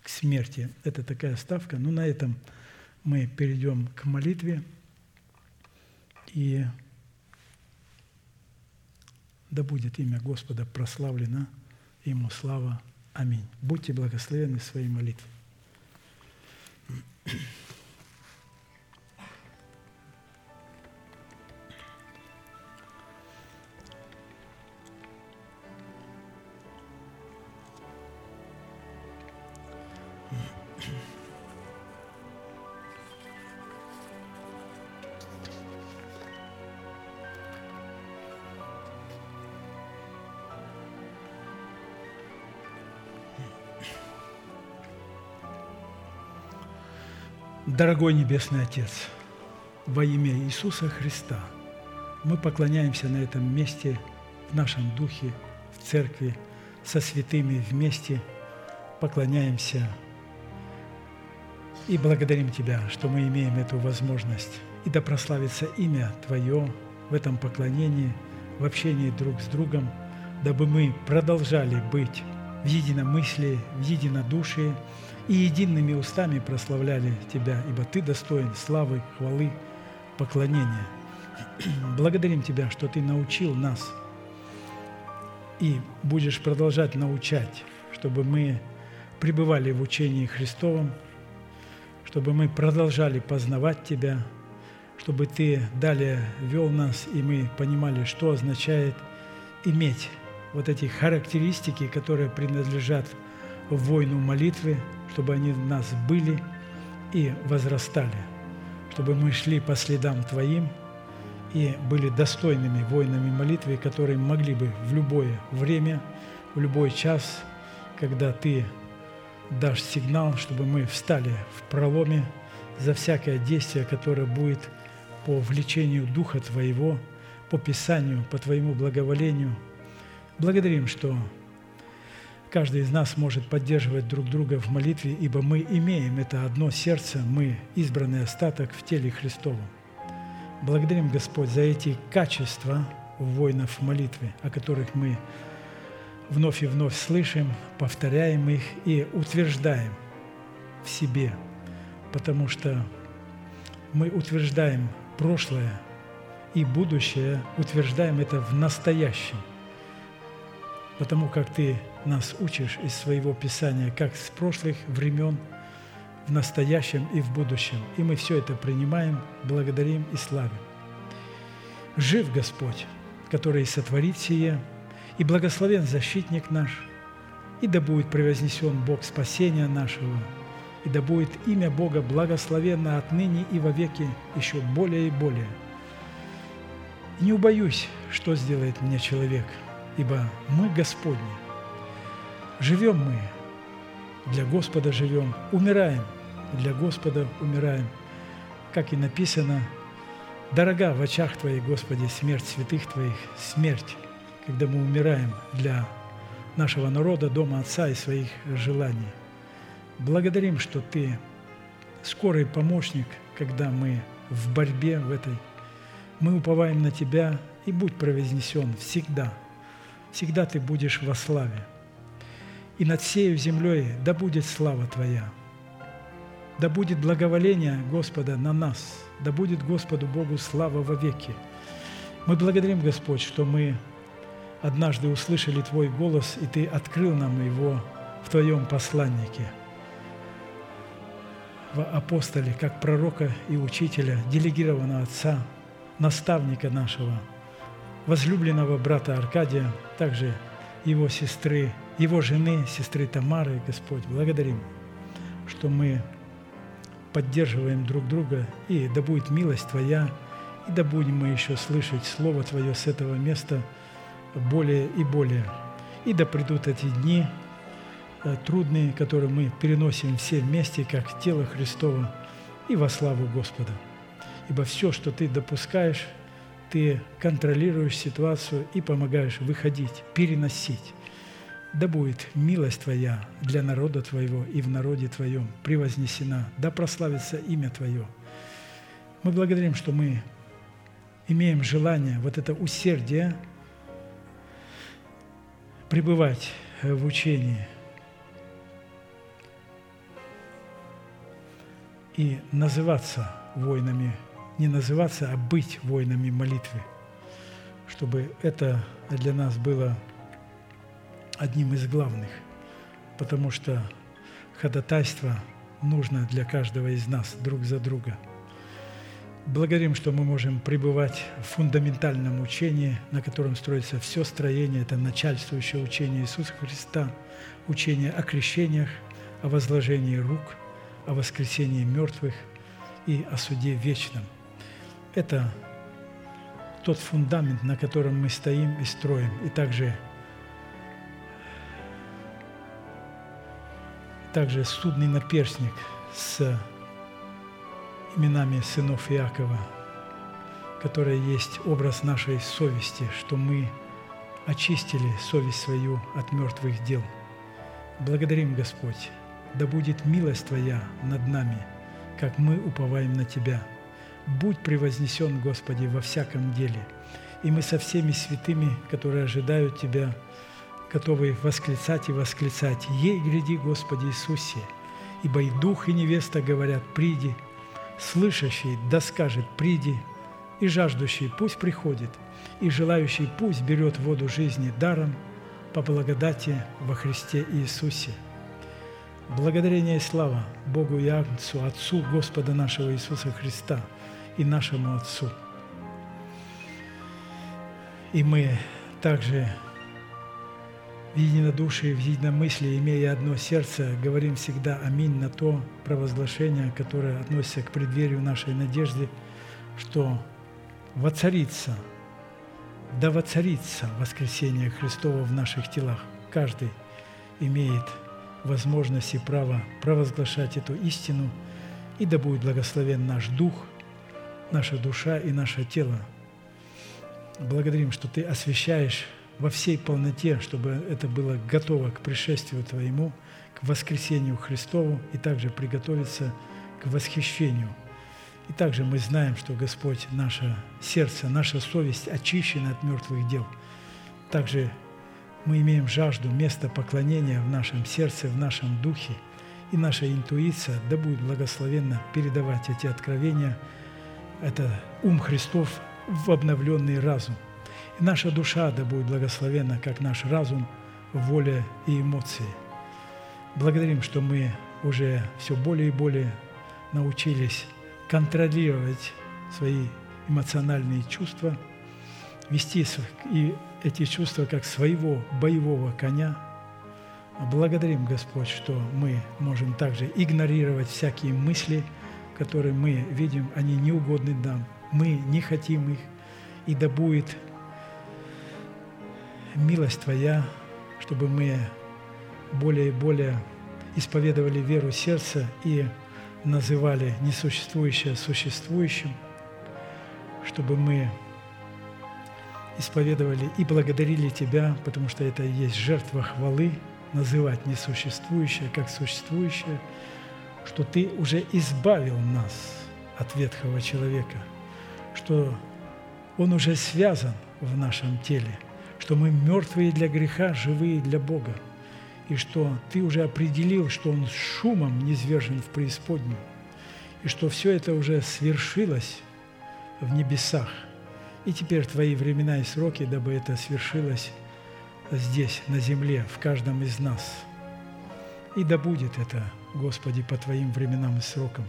к смерти. Это такая ставка. Ну, на этом мы перейдем к молитве. И да будет имя Господа прославлено Ему слава. Аминь. Будьте благословены своей молитвой. Дорогой Небесный Отец, во имя Иисуса Христа мы поклоняемся на этом месте, в нашем духе, в церкви, со святыми вместе, поклоняемся и благодарим Тебя, что мы имеем эту возможность. И да прославится имя Твое в этом поклонении, в общении друг с другом, дабы мы продолжали быть в единомыслии, в единодушии – и едиными устами прославляли Тебя, ибо Ты достоин славы, хвалы, поклонения. Благодарим Тебя, что Ты научил нас и будешь продолжать научать, чтобы мы пребывали в учении Христовом, чтобы мы продолжали познавать Тебя, чтобы Ты далее вел нас, и мы понимали, что означает иметь вот эти характеристики, которые принадлежат в войну молитвы, чтобы они в нас были и возрастали, чтобы мы шли по следам Твоим и были достойными воинами молитвы, которые могли бы в любое время, в любой час, когда Ты дашь сигнал, чтобы мы встали в проломе за всякое действие, которое будет по влечению Духа Твоего, по Писанию, по Твоему благоволению. Благодарим, что Каждый из нас может поддерживать друг друга в молитве, ибо мы имеем это одно сердце, мы избранный остаток в теле Христовом. Благодарим, Господь, за эти качества воинов молитвы, о которых мы вновь и вновь слышим, повторяем их и утверждаем в себе, потому что мы утверждаем прошлое и будущее, утверждаем это в настоящем, потому как Ты нас учишь из своего Писания, как с прошлых времен, в настоящем и в будущем. И мы все это принимаем, благодарим и славим. Жив Господь, который сотворит сие, и благословен защитник наш, и да будет превознесен Бог спасения нашего, и да будет имя Бога благословенно отныне и вовеки еще более и более. Не убоюсь, что сделает мне человек, ибо мы Господни – Живем мы, для Господа живем, умираем, для Господа умираем. Как и написано, дорога в очах Твоих, Господи, смерть святых Твоих, смерть, когда мы умираем для нашего народа, дома Отца и своих желаний. Благодарим, что Ты скорый помощник, когда мы в борьбе в этой. Мы уповаем на Тебя, и будь провознесен всегда. Всегда Ты будешь во славе и над сею землей да будет слава Твоя. Да будет благоволение Господа на нас, да будет Господу Богу слава во веки. Мы благодарим, Господь, что мы однажды услышали Твой голос, и Ты открыл нам его в Твоем посланнике, в апостоле, как пророка и учителя, делегированного Отца, наставника нашего, возлюбленного брата Аркадия, также его сестры его жены, сестры Тамары, Господь, благодарим, что мы поддерживаем друг друга, и да будет милость Твоя, и да будем мы еще слышать Слово Твое с этого места более и более. И да придут эти дни э, трудные, которые мы переносим все вместе, как тело Христово, и во славу Господа. Ибо все, что Ты допускаешь, Ты контролируешь ситуацию и помогаешь выходить, переносить да будет милость Твоя для народа Твоего и в народе Твоем превознесена, да прославится имя Твое. Мы благодарим, что мы имеем желание, вот это усердие пребывать в учении и называться воинами, не называться, а быть воинами молитвы, чтобы это для нас было одним из главных, потому что ходатайство нужно для каждого из нас друг за друга. Благодарим, что мы можем пребывать в фундаментальном учении, на котором строится все строение. Это начальствующее учение Иисуса Христа, учение о крещениях, о возложении рук, о воскресении мертвых и о суде вечном. Это тот фундамент, на котором мы стоим и строим. И также, также судный наперстник с именами сынов Иакова, которая есть образ нашей совести, что мы очистили совесть свою от мертвых дел. Благодарим, Господь, да будет милость Твоя над нами, как мы уповаем на Тебя – будь превознесен, Господи, во всяком деле. И мы со всеми святыми, которые ожидают Тебя, готовы восклицать и восклицать. Ей гряди, Господи Иисусе, ибо и Дух, и невеста говорят, приди, слышащий да скажет, приди, и жаждущий пусть приходит, и желающий пусть берет воду жизни даром по благодати во Христе Иисусе. Благодарение и слава Богу и Агнцу, Отцу Господа нашего Иисуса Христа – и нашему Отцу. И мы также в единодушии, в единомыслии, имея одно сердце, говорим всегда «Аминь» на то провозглашение, которое относится к преддверию нашей надежды, что воцарится, да воцарится воскресение Христова в наших телах. Каждый имеет возможность и право провозглашать эту истину, и да будет благословен наш Дух – наша душа и наше тело. Благодарим, что Ты освещаешь во всей полноте, чтобы это было готово к пришествию Твоему, к воскресению Христову и также приготовиться к восхищению. И также мы знаем, что Господь, наше сердце, наша совесть очищена от мертвых дел. Также мы имеем жажду, место поклонения в нашем сердце, в нашем духе, и наша интуиция да будет благословенно передавать эти откровения – это ум Христов в обновленный разум. И наша душа да будет благословена, как наш разум, воля и эмоции. Благодарим, что мы уже все более и более научились контролировать свои эмоциональные чувства, вести и эти чувства как своего боевого коня. Благодарим, Господь, что мы можем также игнорировать всякие мысли – которые мы видим, они не угодны нам. Мы не хотим их. И да будет милость Твоя, чтобы мы более и более исповедовали веру сердца и называли несуществующее существующим, чтобы мы исповедовали и благодарили Тебя, потому что это и есть жертва хвалы, называть несуществующее как существующее – что Ты уже избавил нас от ветхого человека, что он уже связан в нашем теле, что мы мертвые для греха, живые для Бога, и что Ты уже определил, что он с шумом низвержен в преисподнюю, и что все это уже свершилось в небесах. И теперь Твои времена и сроки, дабы это свершилось здесь, на земле, в каждом из нас. И да будет это Господи, по Твоим временам и срокам.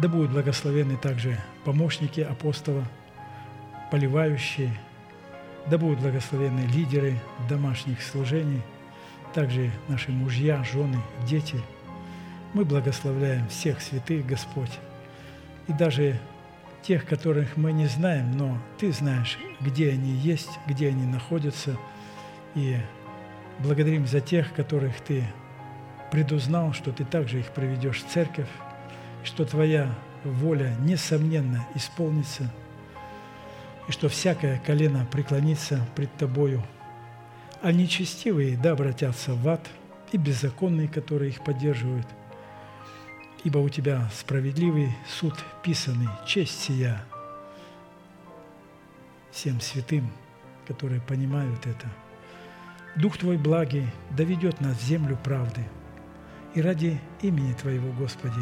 Да будут благословены также помощники апостола, поливающие, да будут благословены лидеры домашних служений, также наши мужья, жены, дети. Мы благословляем всех святых, Господь, и даже тех, которых мы не знаем, но Ты знаешь, где они есть, где они находятся, и Благодарим за тех, которых Ты предузнал, что Ты также их проведешь в церковь, что Твоя воля, несомненно, исполнится, и что всякое колено преклонится пред Тобою, а нечестивые да обратятся в ад, и беззаконные, которые их поддерживают. Ибо у Тебя справедливый суд писанный, честь сия всем святым, которые понимают это – Дух Твой благий доведет нас в землю правды. И ради имени Твоего, Господи,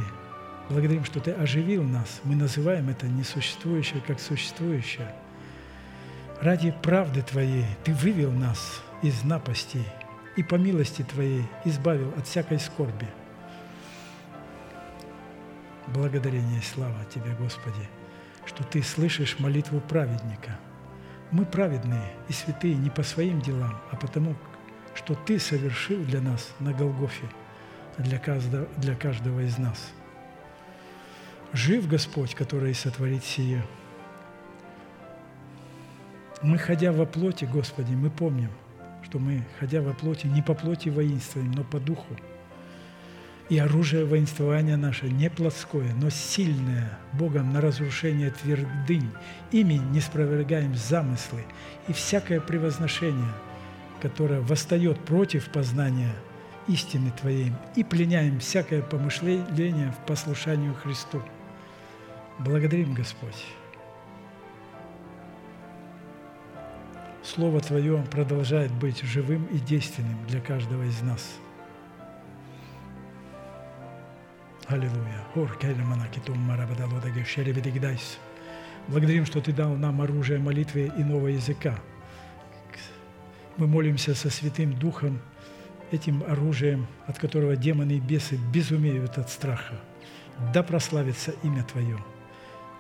благодарим, что Ты оживил нас. Мы называем это несуществующее как существующее. Ради правды Твоей Ты вывел нас из напастей и по милости Твоей избавил от всякой скорби. Благодарение и слава Тебе, Господи, что Ты слышишь молитву праведника. Мы праведные и святые не по своим делам, а потому, что Ты совершил для нас на Голгофе, для каждого, для каждого из нас. Жив Господь, который сотворит сие – мы, ходя во плоти, Господи, мы помним, что мы, ходя во плоти, не по плоти воинствуем, но по духу. И оружие воинствования наше не плотское, но сильное, Богом на разрушение твердынь. Ими не спровергаем замыслы и всякое превозношение, которое восстает против познания истины Твоей, и пленяем всякое помышление в послушанию Христу. Благодарим, Господь. Слово Твое продолжает быть живым и действенным для каждого из нас. Аллилуйя. Благодарим, что Ты дал нам оружие молитвы иного языка. Мы молимся со Святым Духом, этим оружием, от которого демоны и бесы безумеют от страха. Да прославится имя Твое.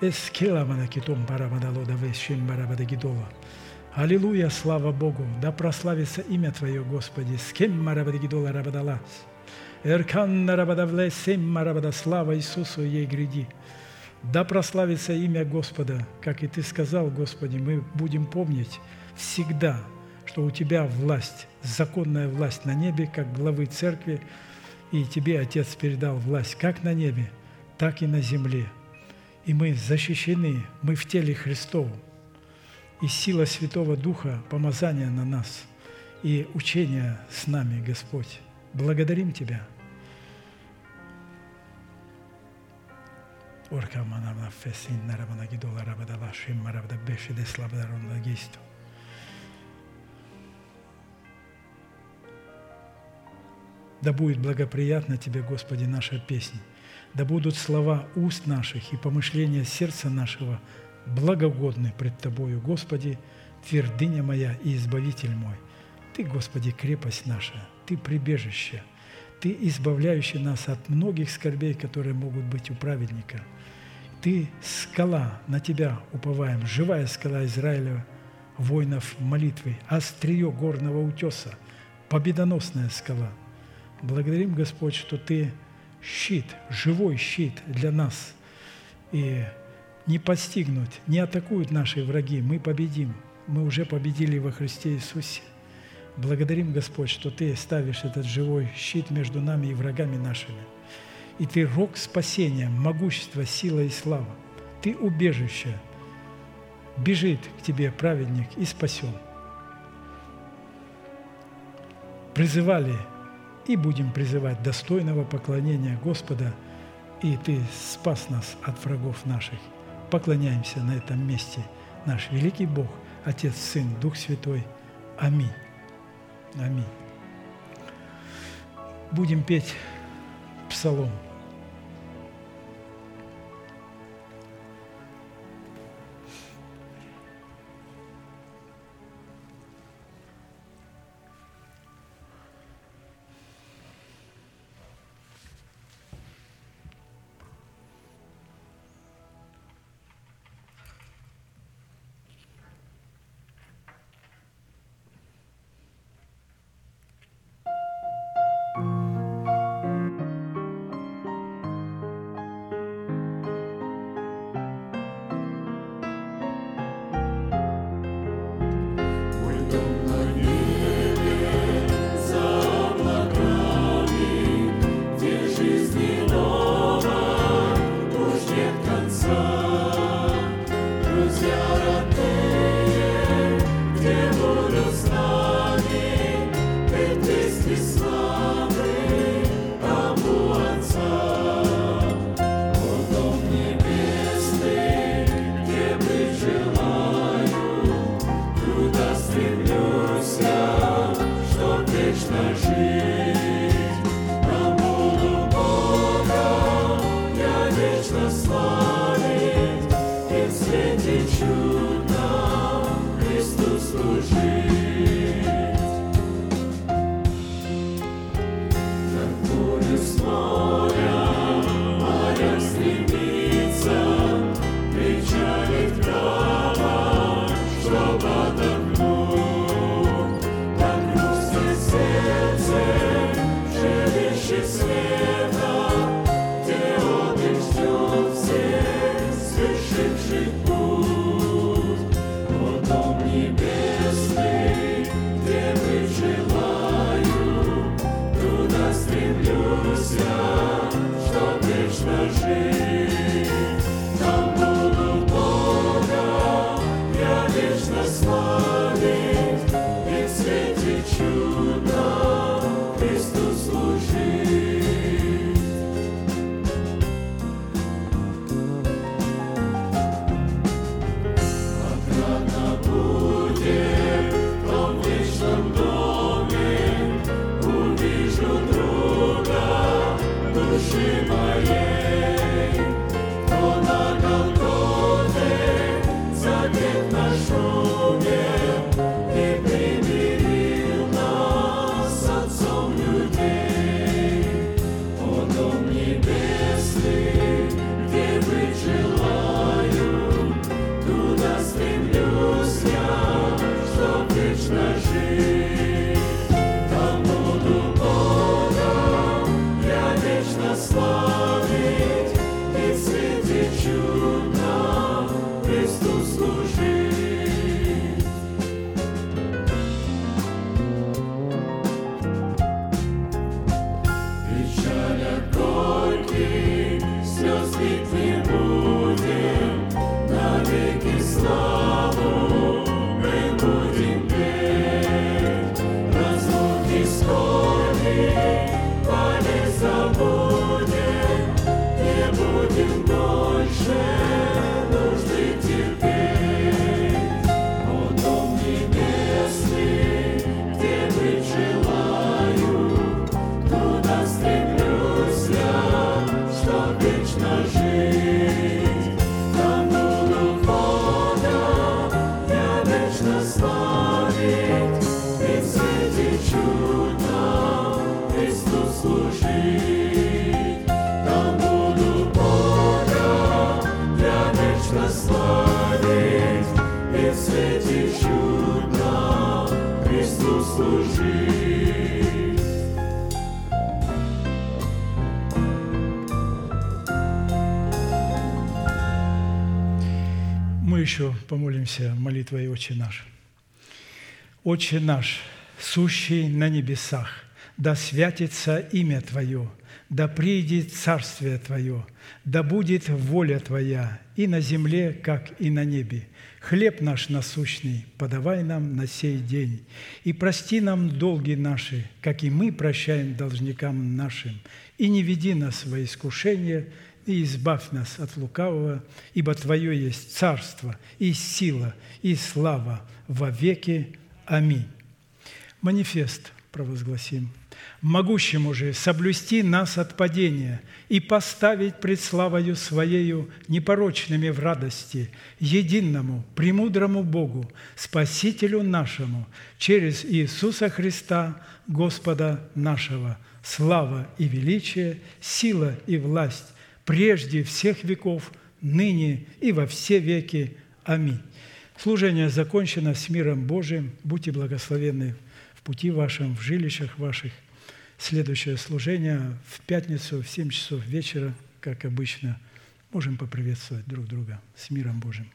Эскела манакитом барабадалода вещим барабадагидола. Аллилуйя, слава Богу! Да прославится имя Твое, Господи! С кем марабадагидола рабадала? Эркан нарабадавле сем марабада, слава Иисусу ей гряди! Да прославится имя Господа, как и Ты сказал, Господи, мы будем помнить всегда, что у Тебя власть, законная власть на небе, как главы церкви, и Тебе Отец передал власть как на небе, так и на земле. И мы защищены, мы в теле Христовом, и сила Святого Духа, помазания на нас и учения с нами, Господь. Благодарим Тебя. Орка манавна фесин наравна гидола рабадала шим маравда беши де слабдарон лагисту. Да будет благоприятна Тебе, Господи, наша песня. Да будут слова уст наших и помышления сердца нашего – благогодны пред Тобою, Господи, твердыня моя и избавитель мой. Ты, Господи, крепость наша, Ты прибежище, Ты избавляющий нас от многих скорбей, которые могут быть у праведника. Ты скала, на Тебя уповаем, живая скала Израиля, воинов молитвы, острие горного утеса, победоносная скала. Благодарим, Господь, что Ты щит, живой щит для нас. И не постигнуть, не атакуют наши враги, мы победим. Мы уже победили во Христе Иисусе. Благодарим, Господь, что Ты ставишь этот живой щит между нами и врагами нашими. И Ты рог спасения, могущество, сила и слава. Ты убежище. Бежит к Тебе праведник и спасен. Призывали и будем призывать достойного поклонения Господа, и Ты спас нас от врагов наших – поклоняемся на этом месте. Наш великий Бог, Отец, Сын, Дух Святой. Аминь. Аминь. Будем петь псалом. Еще помолимся молитвой «Отче наш». «Отче наш, сущий на небесах, да святится имя Твое, да придет Царствие Твое, да будет воля Твоя и на земле, как и на небе. Хлеб наш насущный подавай нам на сей день, и прости нам долги наши, как и мы прощаем должникам нашим, и не веди нас во искушение, и избавь нас от лукавого, ибо Твое есть царство и сила и слава во веки. Аминь. Манифест провозгласим. Могущему же соблюсти нас от падения и поставить пред славою Своею непорочными в радости, единому, премудрому Богу, Спасителю нашему, через Иисуса Христа, Господа нашего, слава и величие, сила и власть прежде всех веков, ныне и во все веки. Аминь. Служение закончено с миром Божиим. Будьте благословенны в пути вашем, в жилищах ваших. Следующее служение в пятницу в 7 часов вечера, как обычно. Можем поприветствовать друг друга с миром Божиим.